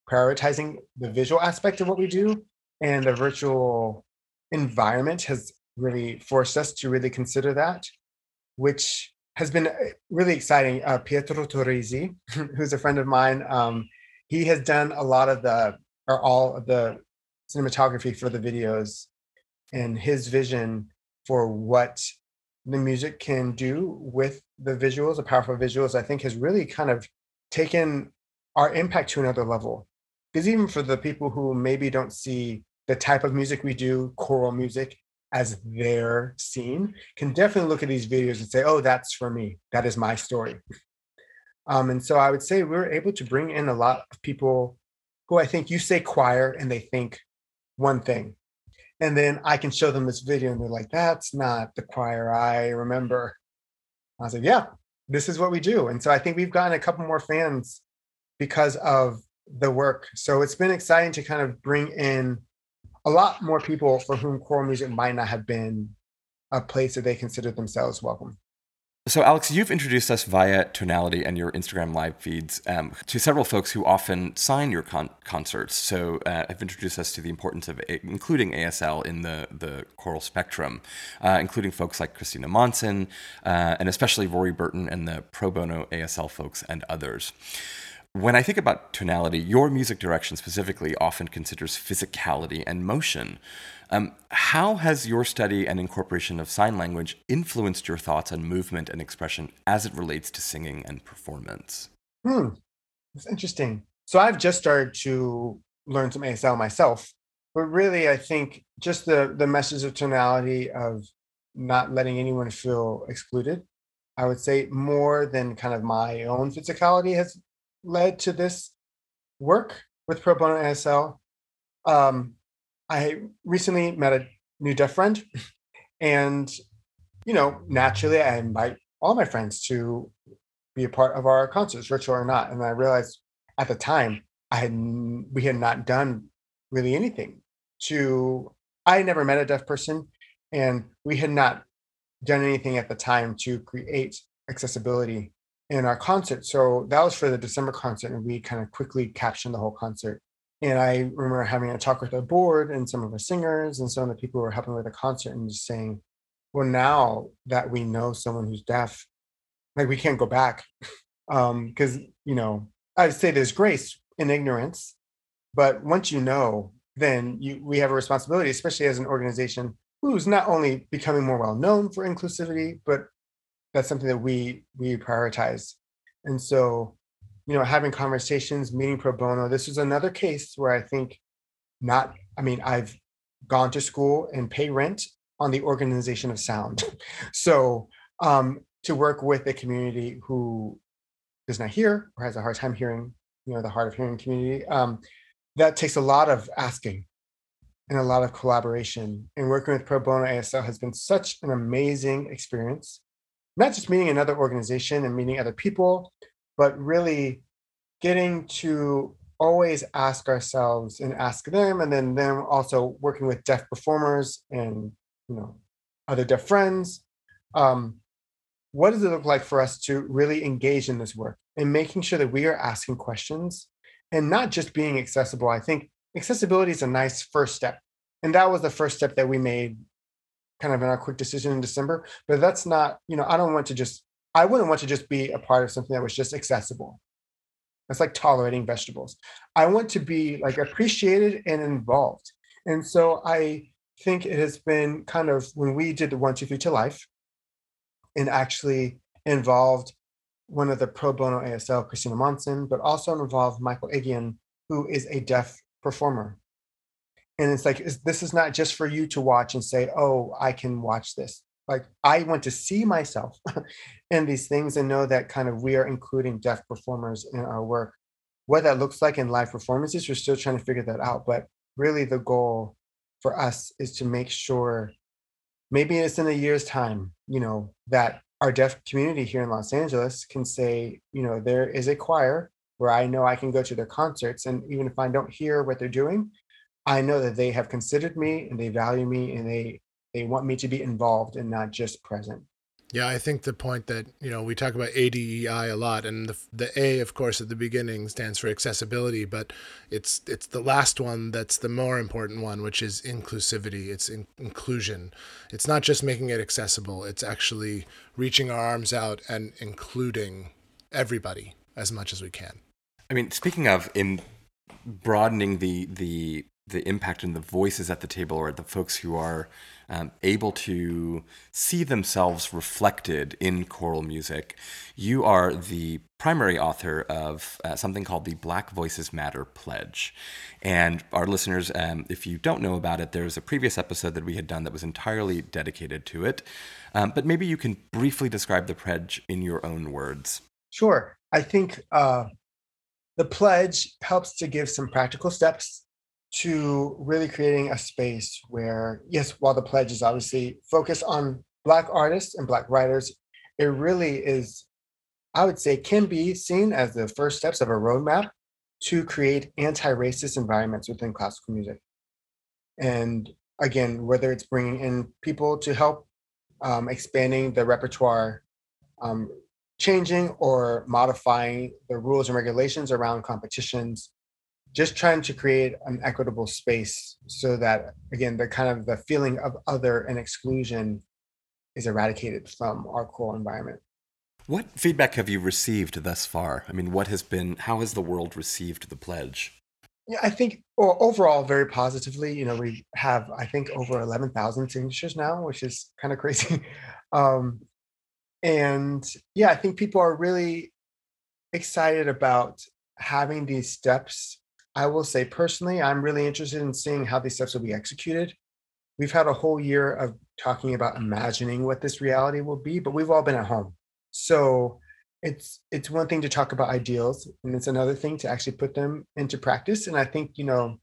prioritizing the visual aspect of what we do, and the virtual environment has really forced us to really consider that, which has been uh, really exciting. Uh, Pietro Torresi, [LAUGHS] who's a friend of mine, um, he has done a lot of the or all of the cinematography for the videos, and his vision for what the music can do with the visuals, the powerful visuals, I think has really kind of taken our impact to another level. Because even for the people who maybe don't see the type of music we do, choral music, as their scene, can definitely look at these videos and say, oh, that's for me. That is my story. Um, and so I would say we were able to bring in a lot of people who I think you say choir and they think one thing. And then I can show them this video and they're like, that's not the choir I remember. I was like, yeah, this is what we do. And so I think we've gotten a couple more fans because of the work. So it's been exciting to kind of bring in a lot more people for whom choral music might not have been a place that they considered themselves welcome. So, Alex, you've introduced us via Tonality and your Instagram live feeds um, to several folks who often sign your con- concerts. So, uh, have introduced us to the importance of a- including ASL in the, the choral spectrum, uh, including folks like Christina Monson, uh, and especially Rory Burton and the pro bono ASL folks and others. When I think about tonality, your music direction specifically often considers physicality and motion. Um, how has your study and incorporation of sign language influenced your thoughts on movement and expression as it relates to singing and performance? Hmm, that's interesting. So I've just started to learn some ASL myself, but really, I think just the the message of tonality of not letting anyone feel excluded. I would say more than kind of my own physicality has led to this work with pro bono ASL. Um, I recently met a new deaf friend, and you know, naturally, I invite all my friends to be a part of our concerts, virtual or not. And I realized at the time I had we had not done really anything to. I never met a deaf person, and we had not done anything at the time to create accessibility in our concert. So that was for the December concert, and we kind of quickly captioned the whole concert. And I remember having a talk with our board and some of our singers and some of the people who were helping with the concert and just saying, well, now that we know someone who's deaf, like we can't go back. [LAUGHS] Um, because you know, I'd say there's grace in ignorance, but once you know, then you we have a responsibility, especially as an organization who's not only becoming more well known for inclusivity, but that's something that we we prioritize. And so you know, having conversations, meeting pro bono. This is another case where I think not, I mean, I've gone to school and pay rent on the organization of sound. [LAUGHS] so um, to work with a community who does not hear or has a hard time hearing, you know, the hard of hearing community, um, that takes a lot of asking and a lot of collaboration. And working with Pro Bono ASL has been such an amazing experience. Not just meeting another organization and meeting other people, but really getting to always ask ourselves and ask them and then them also working with deaf performers and you know other deaf friends. Um, what does it look like for us to really engage in this work and making sure that we are asking questions and not just being accessible? I think accessibility is a nice first step and that was the first step that we made kind of in our quick decision in december but that's not you know i don't want to just I wouldn't want to just be a part of something that was just accessible. That's like tolerating vegetables. I want to be like appreciated and involved. And so I think it has been kind of when we did the one, two, three to life and actually involved one of the pro bono ASL, Christina Monson, but also involved Michael Agian, who is a deaf performer. And it's like this is not just for you to watch and say oh i can watch this like i want to see myself [LAUGHS] in these things and know that kind of we are including deaf performers in our work. What that looks like in live performances we're still trying to figure that out but really the goal for us is to make sure maybe it's in a year's time you know that our deaf community here in los angeles can say you know there is a choir where i know i can go to their concerts and even if i don't hear what they're doing i know that they have considered me and they value me and they they want me to be involved and not just present Yeah, I think the point that you know we talk about ADEI a lot, and the the A, of course, at the beginning stands for accessibility, but it's it's the last one that's the more important one, which is inclusivity. It's in, inclusion. It's not just making it accessible; it's actually reaching our arms out and including everybody as much as we can. I mean, speaking of in broadening the the the impact and the voices at the table, or the folks who are um, able to see themselves reflected in choral music, you are the primary author of uh, something called the Black Voices Matter Pledge. And our listeners, um, if you don't know about it, there's a previous episode that we had done that was entirely dedicated to it. Um, but maybe you can briefly describe the pledge in your own words. Sure. I think uh, the pledge helps to give some practical steps to really creating a space where, yes, while the pledge is obviously focused on Black artists and Black writers, it really is, I would say, can be seen as the first steps of a roadmap to create anti racist environments within classical music. And again, whether it's bringing in people to help um, expanding the repertoire, um, changing or modifying the rules and regulations around competitions, just trying to create an equitable space so that again the kind of the feeling of other and exclusion is eradicated from our core environment What feedback have you received thus far? I mean, what has been, how has the world received the pledge? yeah i think o- overall very positively you know we have i think over 11000 signatures now which is kind of crazy [LAUGHS] um and yeah i think people are really excited about having these steps i will say personally i'm really interested in seeing how these steps will be executed. We've had a whole year of talking about imagining what this reality will be but we've all been at home. So it's it's one thing to talk about ideals and it's another thing to actually put them into practice and i think you know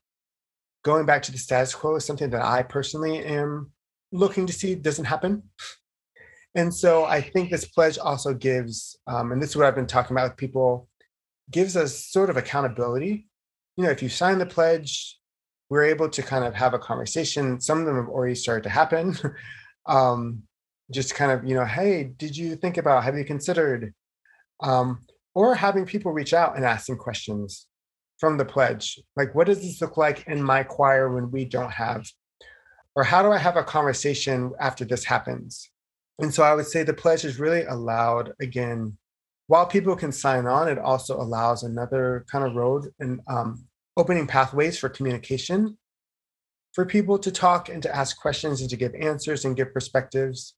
going back to the status quo is something that i personally am looking to see doesn't happen. And so i think this pledge also gives um, and this is what i've been talking about with people gives us sort of accountability you know if you sign the pledge we're able to kind of have a conversation. Some of them have already started to happen. [LAUGHS] Um, just kind of you know hey did you think about have you considered um, or having people reach out and ask questions from the pledge? Like what does this look like in my choir when we don't have or how do i have a conversation after this happens? And so i would say the pledge is really allowed again while people can sign on it also allows another kind of road and um, opening pathways for communication for people to talk and to ask questions and to give answers and give perspectives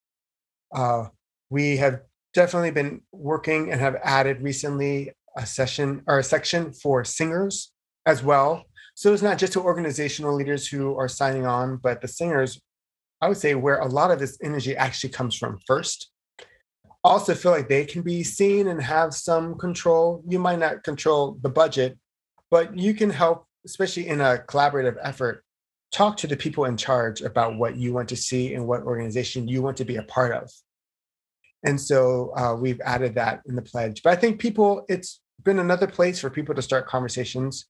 uh, we have definitely been working and have added recently a session or a section for singers as well. So it's not just to organizational leaders who are signing on, but the singers, I would say, where a lot of this energy actually comes from first. Also feel like they can be seen and have some control. You might not control the budget, but you can help, especially in a collaborative effort, talk to the people in charge about what you want to see and what organization you want to be a part of. And so uh, we've added that in the pledge. But I think people, it's been another place for people to start conversations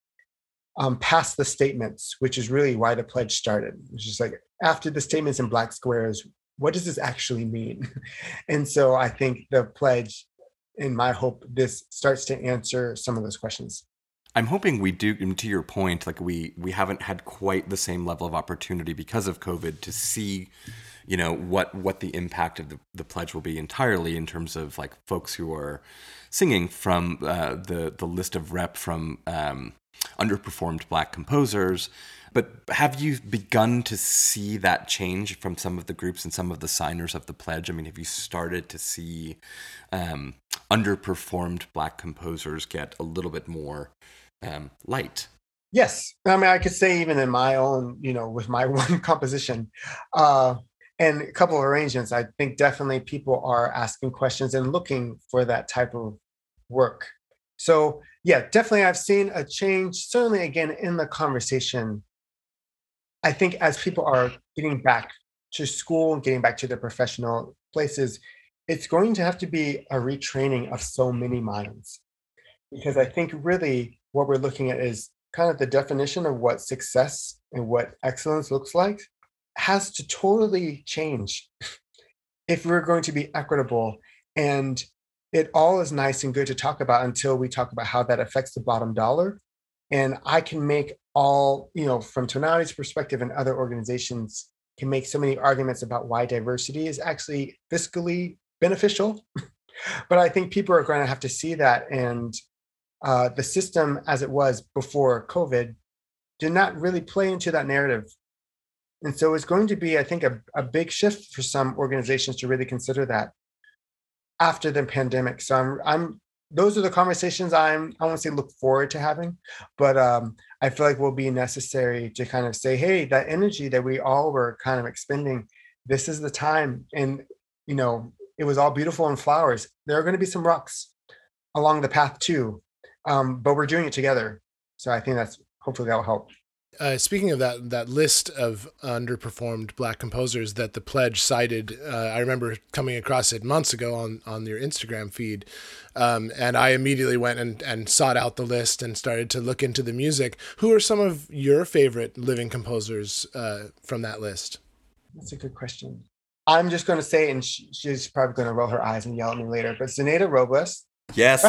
um, past the statements, which is really why the pledge started. It's just like after the statements in black squares, what does this actually mean? [LAUGHS] and so I think the pledge, in my hope, this starts to answer some of those questions. I'm hoping we do. and To your point, like we we haven't had quite the same level of opportunity because of COVID to see, you know, what what the impact of the, the pledge will be entirely in terms of like folks who are singing from uh, the the list of rep from um, underperformed Black composers. But have you begun to see that change from some of the groups and some of the signers of the pledge? I mean, have you started to see um, underperformed Black composers get a little bit more um, light. Yes, I mean I could say even in my own, you know, with my [LAUGHS] one composition, uh, and a couple of arrangements, I think definitely people are asking questions and looking for that type of work. So yeah, definitely I've seen a change. Certainly again in the conversation. I think as people are getting back to school getting back to their professional places, it's going to have to be a retraining of so many minds. Because I think really what we're looking at is kind of the definition of what success and what excellence looks like has to totally change [LAUGHS] if we're going to be equitable. And it all is nice and good to talk about until we talk about how that affects the bottom dollar. And I can make all, you know, from Tonality's perspective and other organizations can make so many arguments about why diversity is actually fiscally beneficial. [LAUGHS] but I think people are going to have to see that. And uh, the system as it was before COVID did not really play into that narrative. And so it's going to be, I think, a, a big shift for some organizations to really consider that after the pandemic. So I'm, I'm those are the conversations I'm, I won't say look forward to having, but um, I feel like will be necessary to kind of say, hey, that energy that we all were kind of expending, this is the time. And, you know, it was all beautiful and flowers. There are going to be some rocks along the path too, um, but we're doing it together. So I think that's hopefully that will help. Uh, speaking of that, that list of underperformed black composers that the pledge cited, uh, I remember coming across it months ago on, on your Instagram feed. Um, and I immediately went and, and sought out the list and started to look into the music. Who are some of your favorite living composers uh, from that list? That's a good question. I'm just going to say, and she, she's probably going to roll her eyes and yell at me later, but Zanaida Robles. Yes.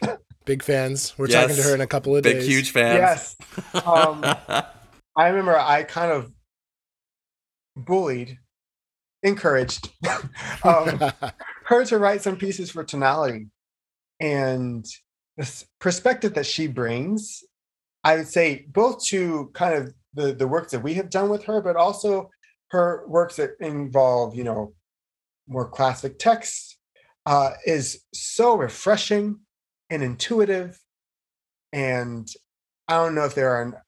[LAUGHS] Big fans. We're Yes. talking to her in a couple of Big, days. Big huge fans. Yes. [LAUGHS] Um, I remember I kind of bullied, encouraged [LAUGHS] um, [LAUGHS] her to write some pieces for tonality. And this perspective that she brings, I would say, both to kind of the, the work that we have done with her, but also her works that involve, you know, more classic texts, uh, is so refreshing and intuitive. And I don't know if there are,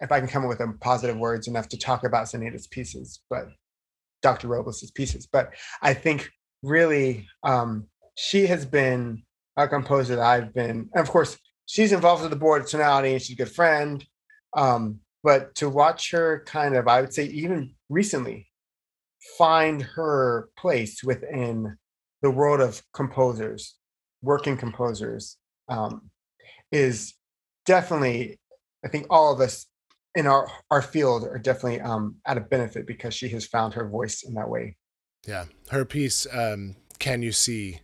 if I can come up with a positive words enough to talk about Zanaida's pieces, but Dr. Robles' pieces. But I think really um, she has been a composer that I've been, and of course, she's involved with the board of tonality and she's a good friend. Um, but to watch her kind of, I would say, even recently, find her place within the world of composers, working composers, um, is definitely, I think all of us in our our field are definitely um, at a benefit because she has found her voice in that way. Yeah, her piece, um, "Can You See,"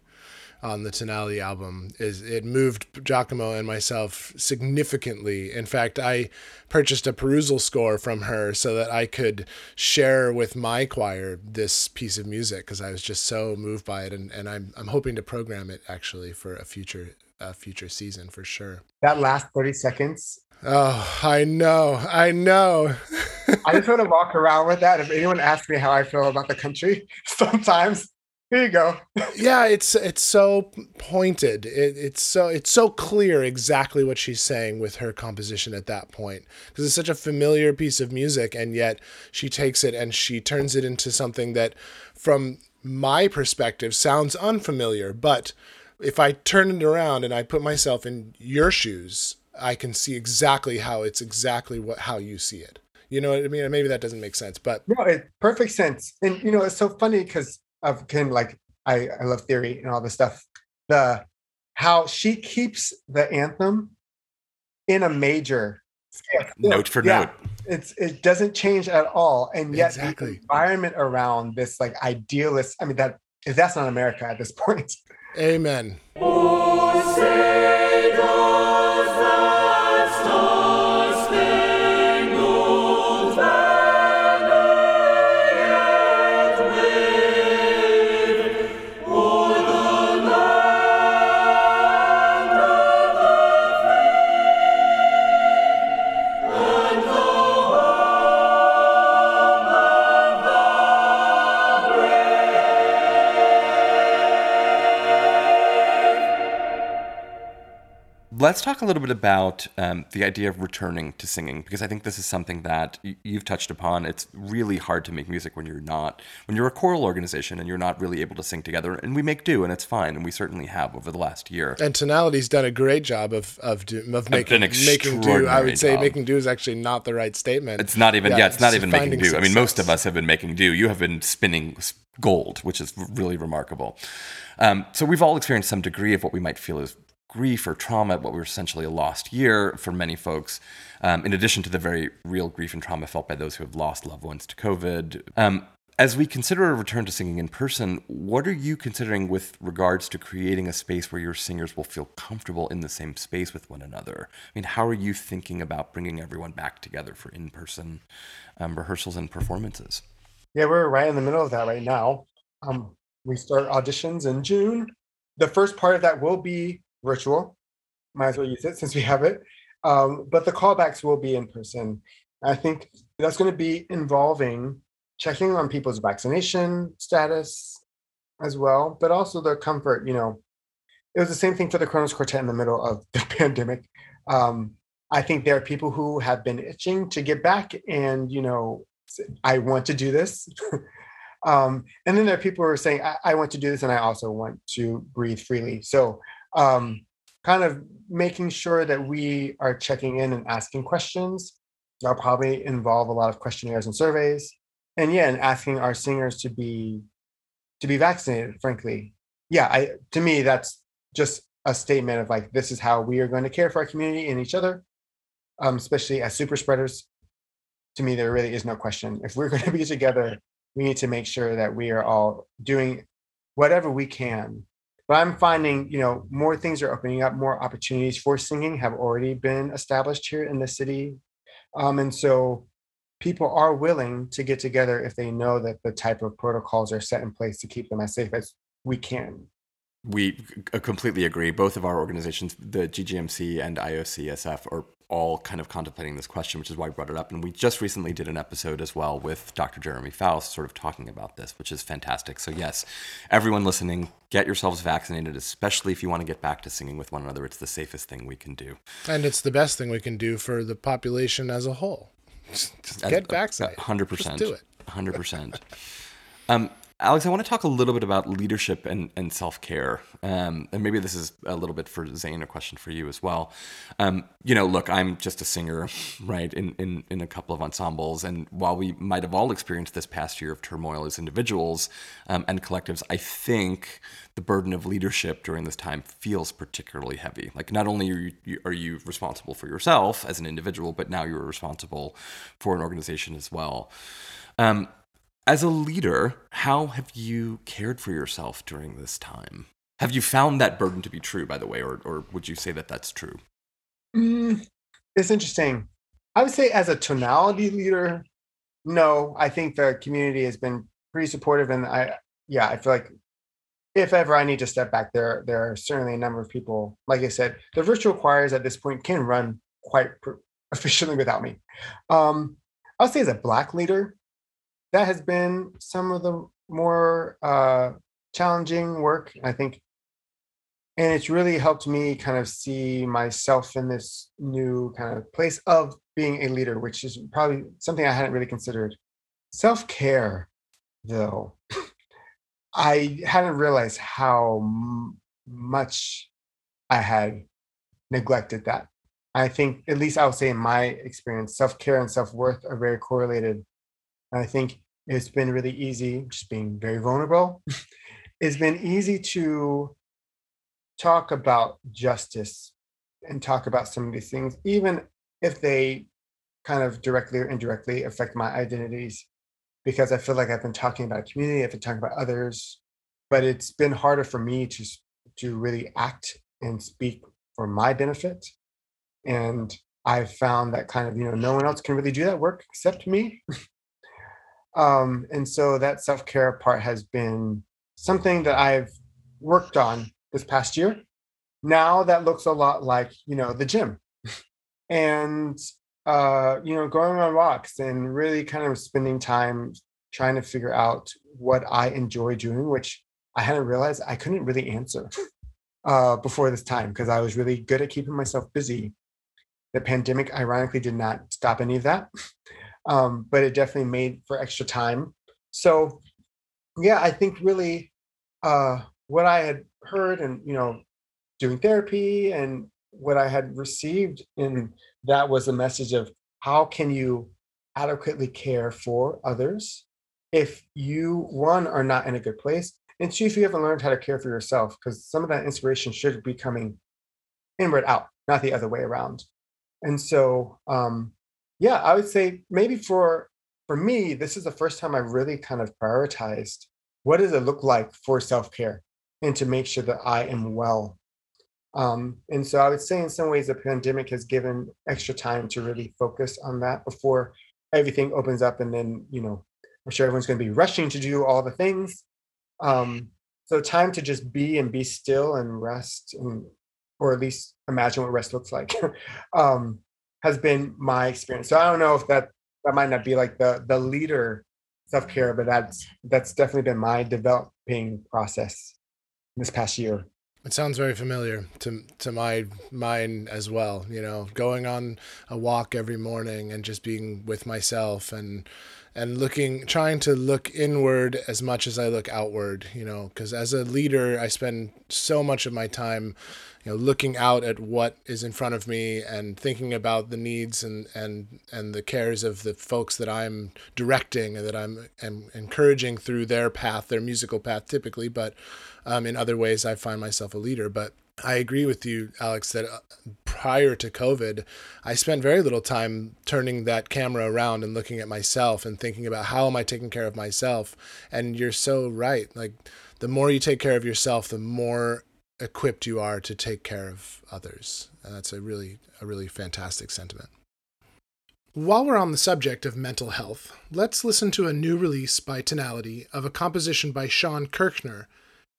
on the Tonality album is it moved Giacomo and myself significantly. In fact, I purchased a perusal score from her so that I could share with my choir this piece of music because I was just so moved by it, and, and I'm I'm hoping to program it actually for a future a future season for sure. That last thirty seconds. Oh, I know, I know. [LAUGHS] I just want to walk around with that. If anyone asks me how I feel about the country, [LAUGHS] sometimes here you go. yeah, it's it's so pointed. It, it's so it's so clear exactly what she's saying with her composition at that point because it's such a familiar piece of music, and yet she takes it and she turns it into something that, from my perspective, sounds unfamiliar. But if I turn it around and I put myself in your shoes, I can see exactly how it's exactly what how you see it. You know what I mean? Maybe that doesn't make sense, but No, it perfect sense. And you know, it's so funny because of kind like I, I love theory and all this stuff. The how she keeps the anthem in a major scale. Note for Yeah. note. It's it doesn't change at all. And yet Exactly. the environment around this like idealist, I mean that if that's not America at this point. Amen. Let's talk a little bit about um, the idea of returning to singing because I think this is something that y- you've touched upon. It's really hard to make music when you're not when you're a choral organization and you're not really able to sing together. And we make do, and it's fine, and we certainly have over the last year. And Tonality's done a great job of of do, of making making do. I would say job. making do is actually not the right statement. It's not even yeah, it's not even making do. I mean, most of us have been making do. You have been spinning gold, which is really remarkable. Um, so we've all experienced some degree of what we might feel is grief or trauma at what was essentially a lost year for many folks. Um, in addition to the very real grief and trauma felt by those who have lost loved ones to COVID. Um, as we consider a return to singing in person, what are you considering with regards to creating a space where your singers will feel comfortable in the same space with one another? I mean, how are you thinking about bringing everyone back together for in person um, rehearsals and performances? Yeah, we're right in the middle of that right now. Um, we start auditions in June. The first part of that will be virtual. Might as well use it since we have it. Um, but the callbacks will be in person. I think that's going to be involving checking on people's vaccination status as well, but also their comfort. You know, it was the same thing for the Kronos Quartet in the middle of [LAUGHS] the pandemic. Um, I think there are people who have been itching to get back and, you know, I want to do this. [LAUGHS] um, and then there are people who are saying, I, I want to do this and I also want to breathe freely. So, um, kind of making sure that we are checking in and asking questions. That'll probably involve a lot of questionnaires and surveys. And yeah, and asking our singers to be to be vaccinated, frankly. Yeah, I to me that's just a statement of like this is how we are going to care for our community and each other, um, especially as super spreaders. To me, there really is no question. If we're [LAUGHS] going to be together, we need to make sure that we are all doing whatever we can. But I'm finding, you know, more things are opening up, more opportunities for singing have already been established here in the city. Um, and so people are willing to get together if they know that the type of protocols are set in place to keep them as safe as we can. We completely agree. Both of our organizations, the GGMC and IOCSF, are all kind of contemplating this question, which is why we brought it up. And we just recently did an episode as well with Dr. Jeremy Faust, sort of talking about this, which is fantastic. So, yes, everyone listening, get yourselves vaccinated, especially if you want to get back to singing with one another. It's the safest thing we can do. and it's the best thing we can do for the population as a whole. [LAUGHS] Just, just get vaccinated. Hundred Just percent. do it. Hundred percent. Um, Alex, I want to talk a little bit about leadership and, and self care. Um, and maybe this is a little bit for Zane, a question for you as well. Um, you know, look, I'm just a singer, right, in, in, in a couple of ensembles. And while we might have all experienced this past year of turmoil as individuals um, and collectives, I think the burden of leadership during this time feels particularly heavy. Like, not only are you, are you responsible for yourself as an individual, but now you're responsible for an organization as well. Um, as a leader, how have you cared for yourself during this time? Have you found that burden to be true, by the way, or, or would you say that that's true? Mm, it's interesting. I would say, as a tonality leader, no. I think the community has been pretty supportive, and I, yeah, I feel like if ever I need to step back, there there are certainly a number of people. Like I said, the virtual choirs at this point can run quite [LAUGHS] efficiently without me. Um, I'll say, as a black leader, that has been some of the more uh, challenging work. I think and it's really helped me kind of see myself in this new kind of place of being a leader which is probably something i hadn't really considered self-care though [SNIFFS] i hadn't realized how m- much i had neglected that i think at least i would say in my experience self-care and self-worth are very correlated i think it's been really easy just being very vulnerable it's been easy to talk about justice and talk about some of these things, even if they kind of directly or indirectly affect my identities, because I feel like I've been talking about community, I've been talking about others, but it's been harder for me to to really act and speak for my benefit. And I've found that kind of, you know, no one else can really do that work except me. Um, and so that self-care part has been something that I've worked on this past year. Now that looks a lot like, you know, the gym [LAUGHS] and, uh, you know, going on walks and really kind of spending time trying to figure out what I enjoy doing, which I hadn't realized I couldn't really answer. [LAUGHS] uh, before this time because I was really good at keeping myself busy. The pandemic, ironically, did not stop any of that, um, but it definitely made for extra time. So, yeah, I think really uh, what I had heard and you know doing therapy and what I had received in that was a message of how can you adequately care for others if you one are not in a good place and two if you haven't learned how to care for yourself because some of that inspiration should be coming inward out not the other way around and so um yeah i would say maybe for for me this is the first time i really kind of prioritized what does it look like for self-care and to make sure that i am well um, and so I would say, in some ways, the pandemic has given extra time to really focus on that before everything opens up. And then, you know, I'm sure everyone's going to be rushing to do all the things. Um, so, time to just be and be still and rest, and, or at least imagine what rest looks like, [LAUGHS] um, has been my experience. So, I don't know if that that might not be like the the leader self care, but that's that's definitely been my developing process this past year. It sounds very familiar to to my mind as well. You know, going on a walk every morning and just being with myself and and looking, trying to look inward as much as I look outward. You know, because as a leader, I spend so much of my time, you know, looking out at what is in front of me and thinking about the needs and and and the cares of the folks that I'm directing and that I'm am encouraging through their path, their musical path, typically, but um, in other ways, I find myself a leader. But I agree with you, Alex, that uh, prior to COVID, I spent very little time turning that camera around and looking at myself and thinking about how am I taking care of myself. And you're so right. Like, the more you take care of yourself, the more equipped you are to take care of others. And that's a really, a really fantastic sentiment. While we're on the subject of mental health, let's listen to a new release by Tonality of a composition by Shawn Kirchner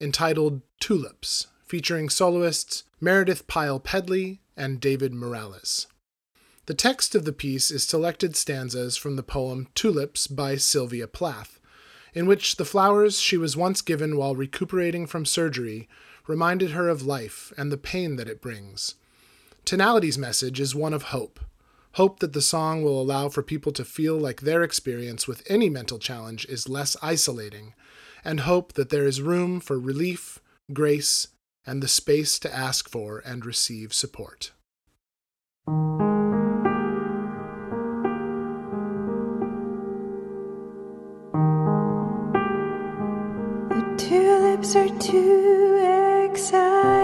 entitled Tulips, featuring soloists Meredith Pyle Pedley and David Morales. The text of the piece is selected stanzas from the poem Tulips by Sylvia Plath, in which the flowers she was once given while recuperating from surgery reminded her of life and the pain that it brings. Tonality's message is one of hope hope that the song will allow for people to feel like their experience with any mental challenge is less isolating and hope that there is room for relief, grace, and the space to ask for and receive support. The tulips are too excitable.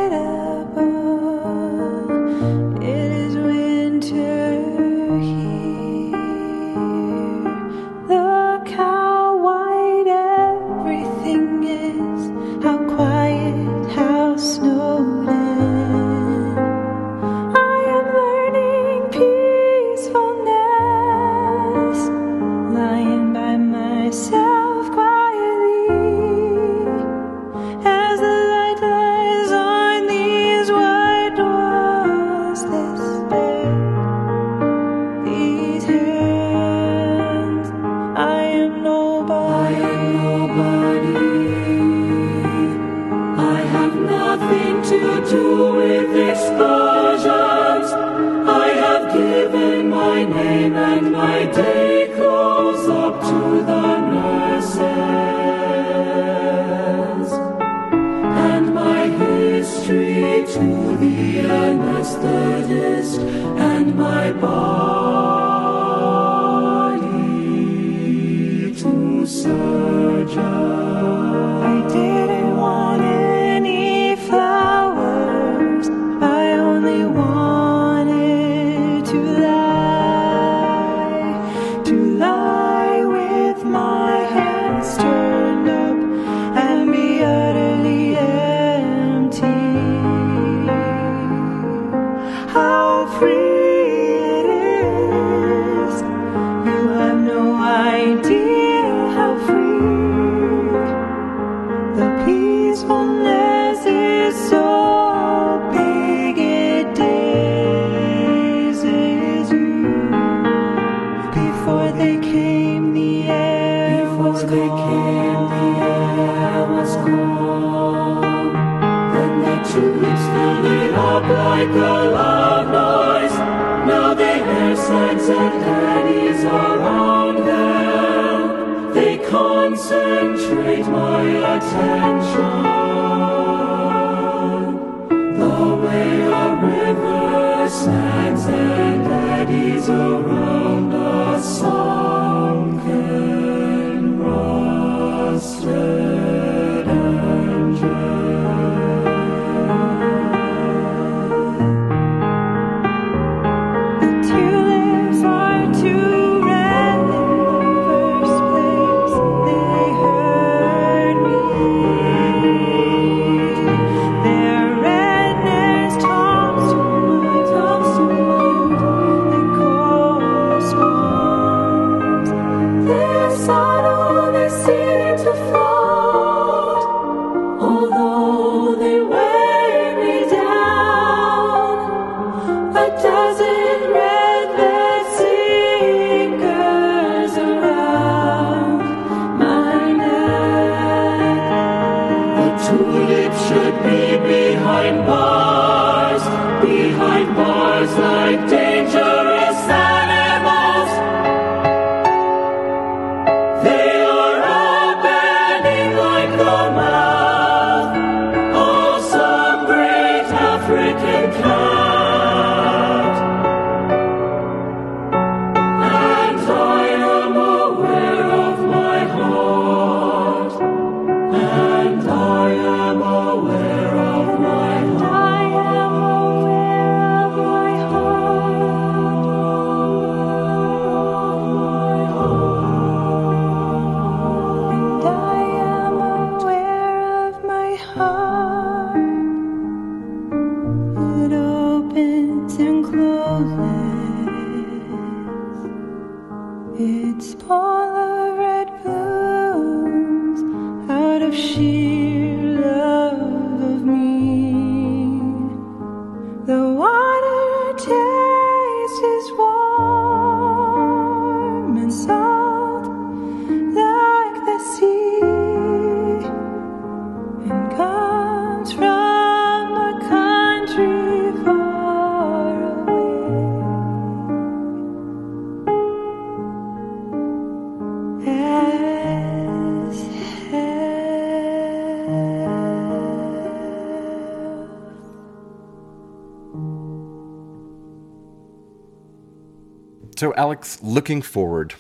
So, Alex, looking forward,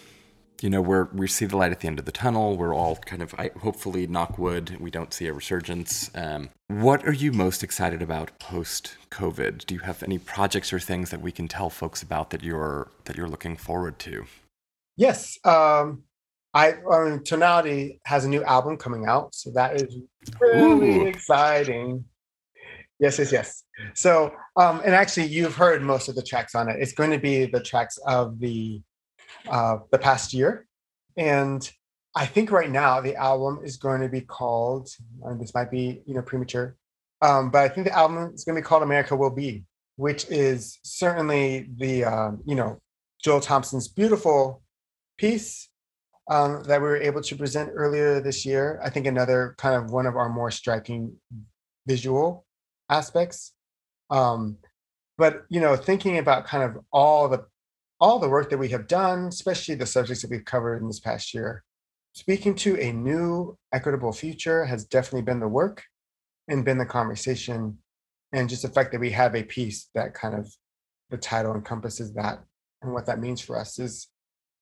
you know, we're we see the light at the end of the tunnel. We're all kind of, I, hopefully, knock wood, we don't see a resurgence. Um, what are you most excited about post COVID? Do you have any projects or things that we can tell folks about that you're that you're looking forward to? Yes. Um, I, I mean, Tonality has a new album coming out, so that is really Ooh. exciting. Yes, yes, yes. So, um, and actually, you've heard most of the tracks on it. It's going to be the tracks of the uh, the past year, and I think right now the album is going to be called. And this might be you know premature, um, but I think the album is going to be called "America Will Be," which is certainly the um, you know Joel Thompson's beautiful piece um, that we were able to present earlier this year. I think another kind of one of our more striking visual aspects. Um, but you know, thinking about kind of all the all the work that we have done, especially the subjects that we've covered in this past year, speaking to a new equitable future has definitely been the work and been the conversation, and just the fact that we have a piece that kind of the title encompasses that and what that means for us is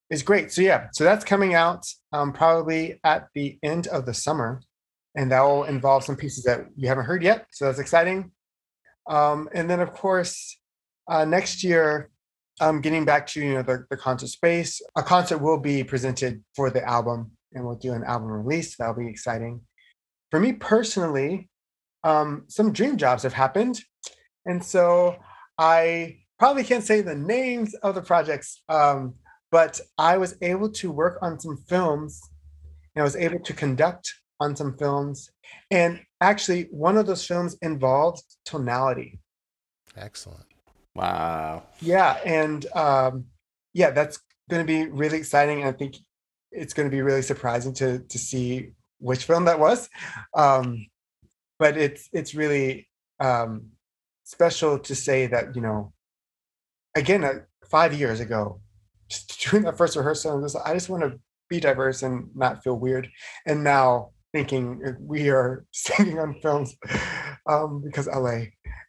is great. So yeah, so that's coming out um, probably at the end of the summer, and that will involve some pieces that you haven't heard yet. So that's exciting. Um, and then of course, uh, next year, um, getting back to you know the, the concert space, a concert will be presented for the album, and we'll do an album release. That'll be exciting. For me personally, um, some dream jobs have happened, and so I probably can't say the names of the projects. Um, but I was able to work on some films and I was able to conduct on some films. And actually, one of those films involved tonality. Excellent. Wow. Yeah. And um, yeah, that's going to be really exciting. And I think it's going to be really surprising to, to see which film that was. Um, but it's, it's really um, special to say that you know, again, uh, five years ago, just [LAUGHS] doing that first rehearsal, and just, I just want to be diverse and not feel weird. And now thinking uh, we are [LAUGHS] singing on films um, because LA.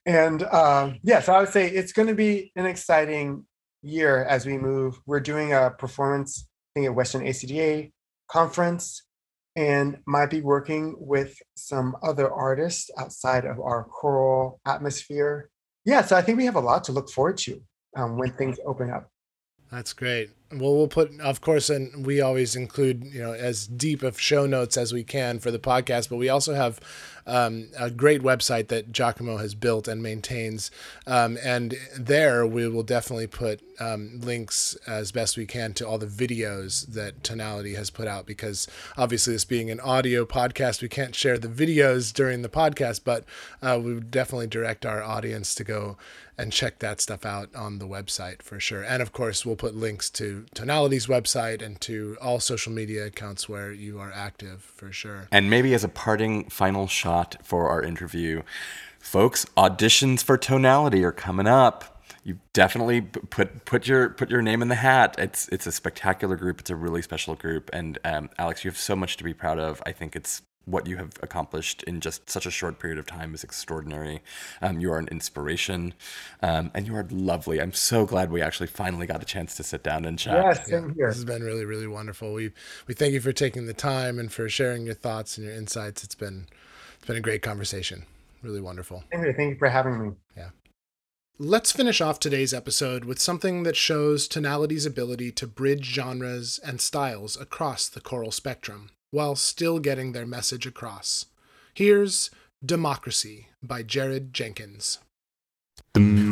And um, yeah, so I would say it's going to be an exciting year as we move. We're doing a performance thing at Western ACDA conference and might be working with some other artists outside of our choral atmosphere. Yeah, so I think we have a lot to look forward to um, when things open up. That's great. Well, we'll put, of course, and we always include, you know, as deep of show notes as we can for the podcast. But we also have um, a great website that Giacomo has built and maintains, um, and there we will definitely put um, links as best we can to all the videos that Tonality has put out. Because obviously, this being an audio podcast, we can't share the videos during the podcast, but uh, we would definitely direct our audience to go and check that stuff out on the website for sure. And of course, we'll put links to Tonality's website and to all social media accounts where you are active for sure. And maybe as a parting final shot for our interview, folks, auditions for Tonality are coming up. You definitely put put your put your name in the hat. It's it's a spectacular group. It's a really special group. And um, Alex, you have so much to be proud of. I think it's what you have accomplished in just such a short period of time is extraordinary. Um, you are an inspiration, um, and you are lovely. I'm so glad we actually finally got a chance to sit down and chat. Yes, same here. This has been really, really wonderful. We we thank you for taking the time and for sharing your thoughts and your insights. It's been it's been a great conversation. Really wonderful. Thank you, thank you for having me. Yeah. Let's finish off today's episode with something that shows Tonality's ability to bridge genres and styles across the choral spectrum while still getting their message across. Here's Democracy by Jared Jenkins. Democracy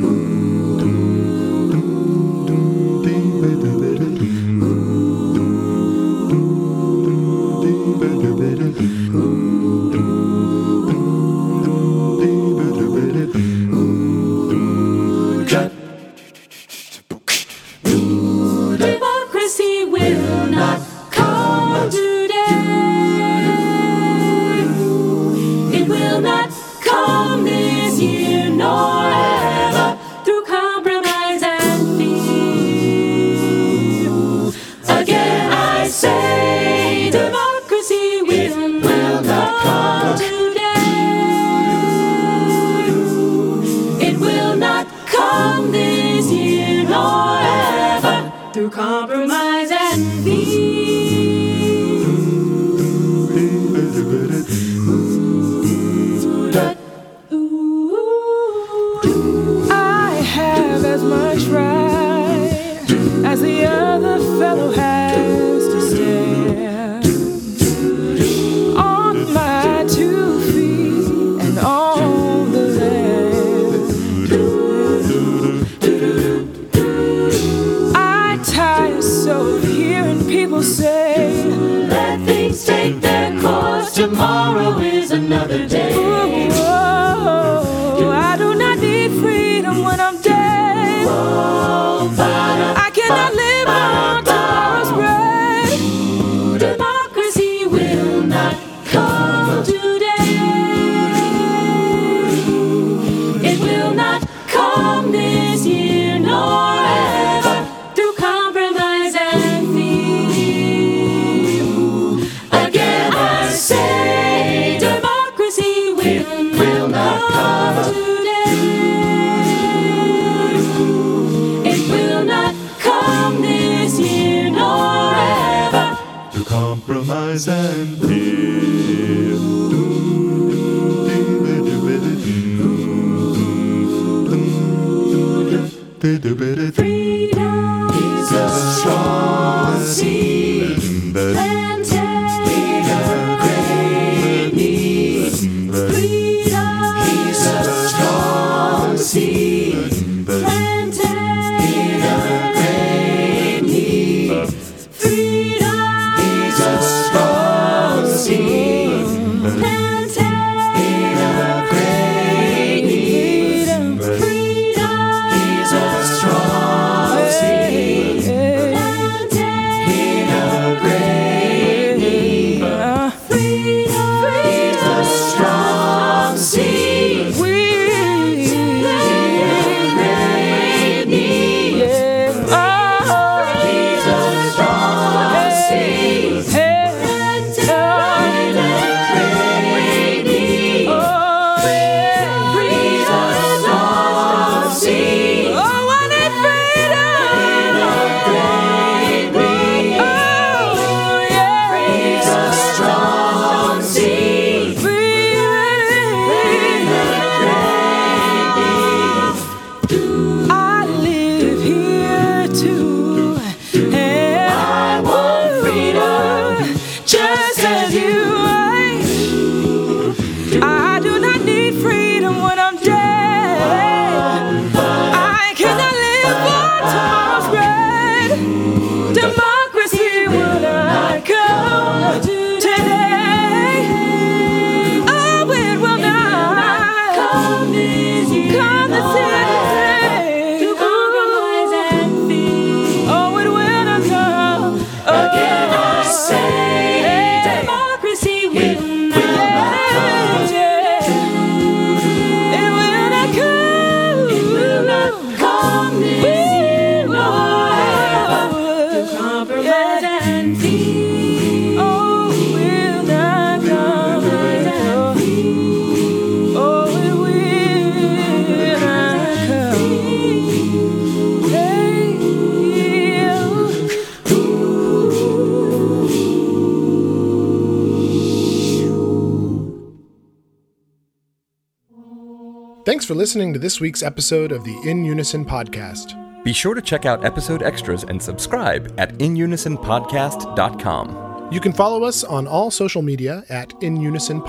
for listening to this week's episode of the In Unison podcast. Be sure to check out episode extras and subscribe at inunisonpodcast.com. You can follow us on all social media at In Unison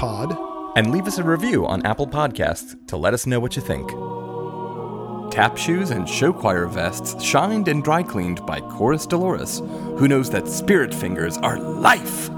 And leave us a review on Apple Podcasts to let us know what you think. Tap shoes and show choir vests shined and dry cleaned by Chorus Dolores, who knows that spirit fingers are life.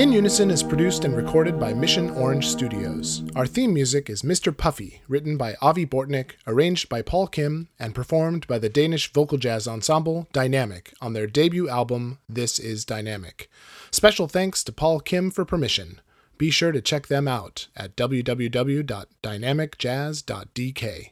In Unison is produced and recorded by Mission Orange Studios. Our theme music is Mr. Puffy, written by Avi Bortnick, arranged by Paul Kim, and performed by the Danish vocal jazz ensemble Dynamic on their debut album This Is Dynamic. Special thanks to Paul Kim for permission. Be sure to check them out at www.dynamicjazz.dk.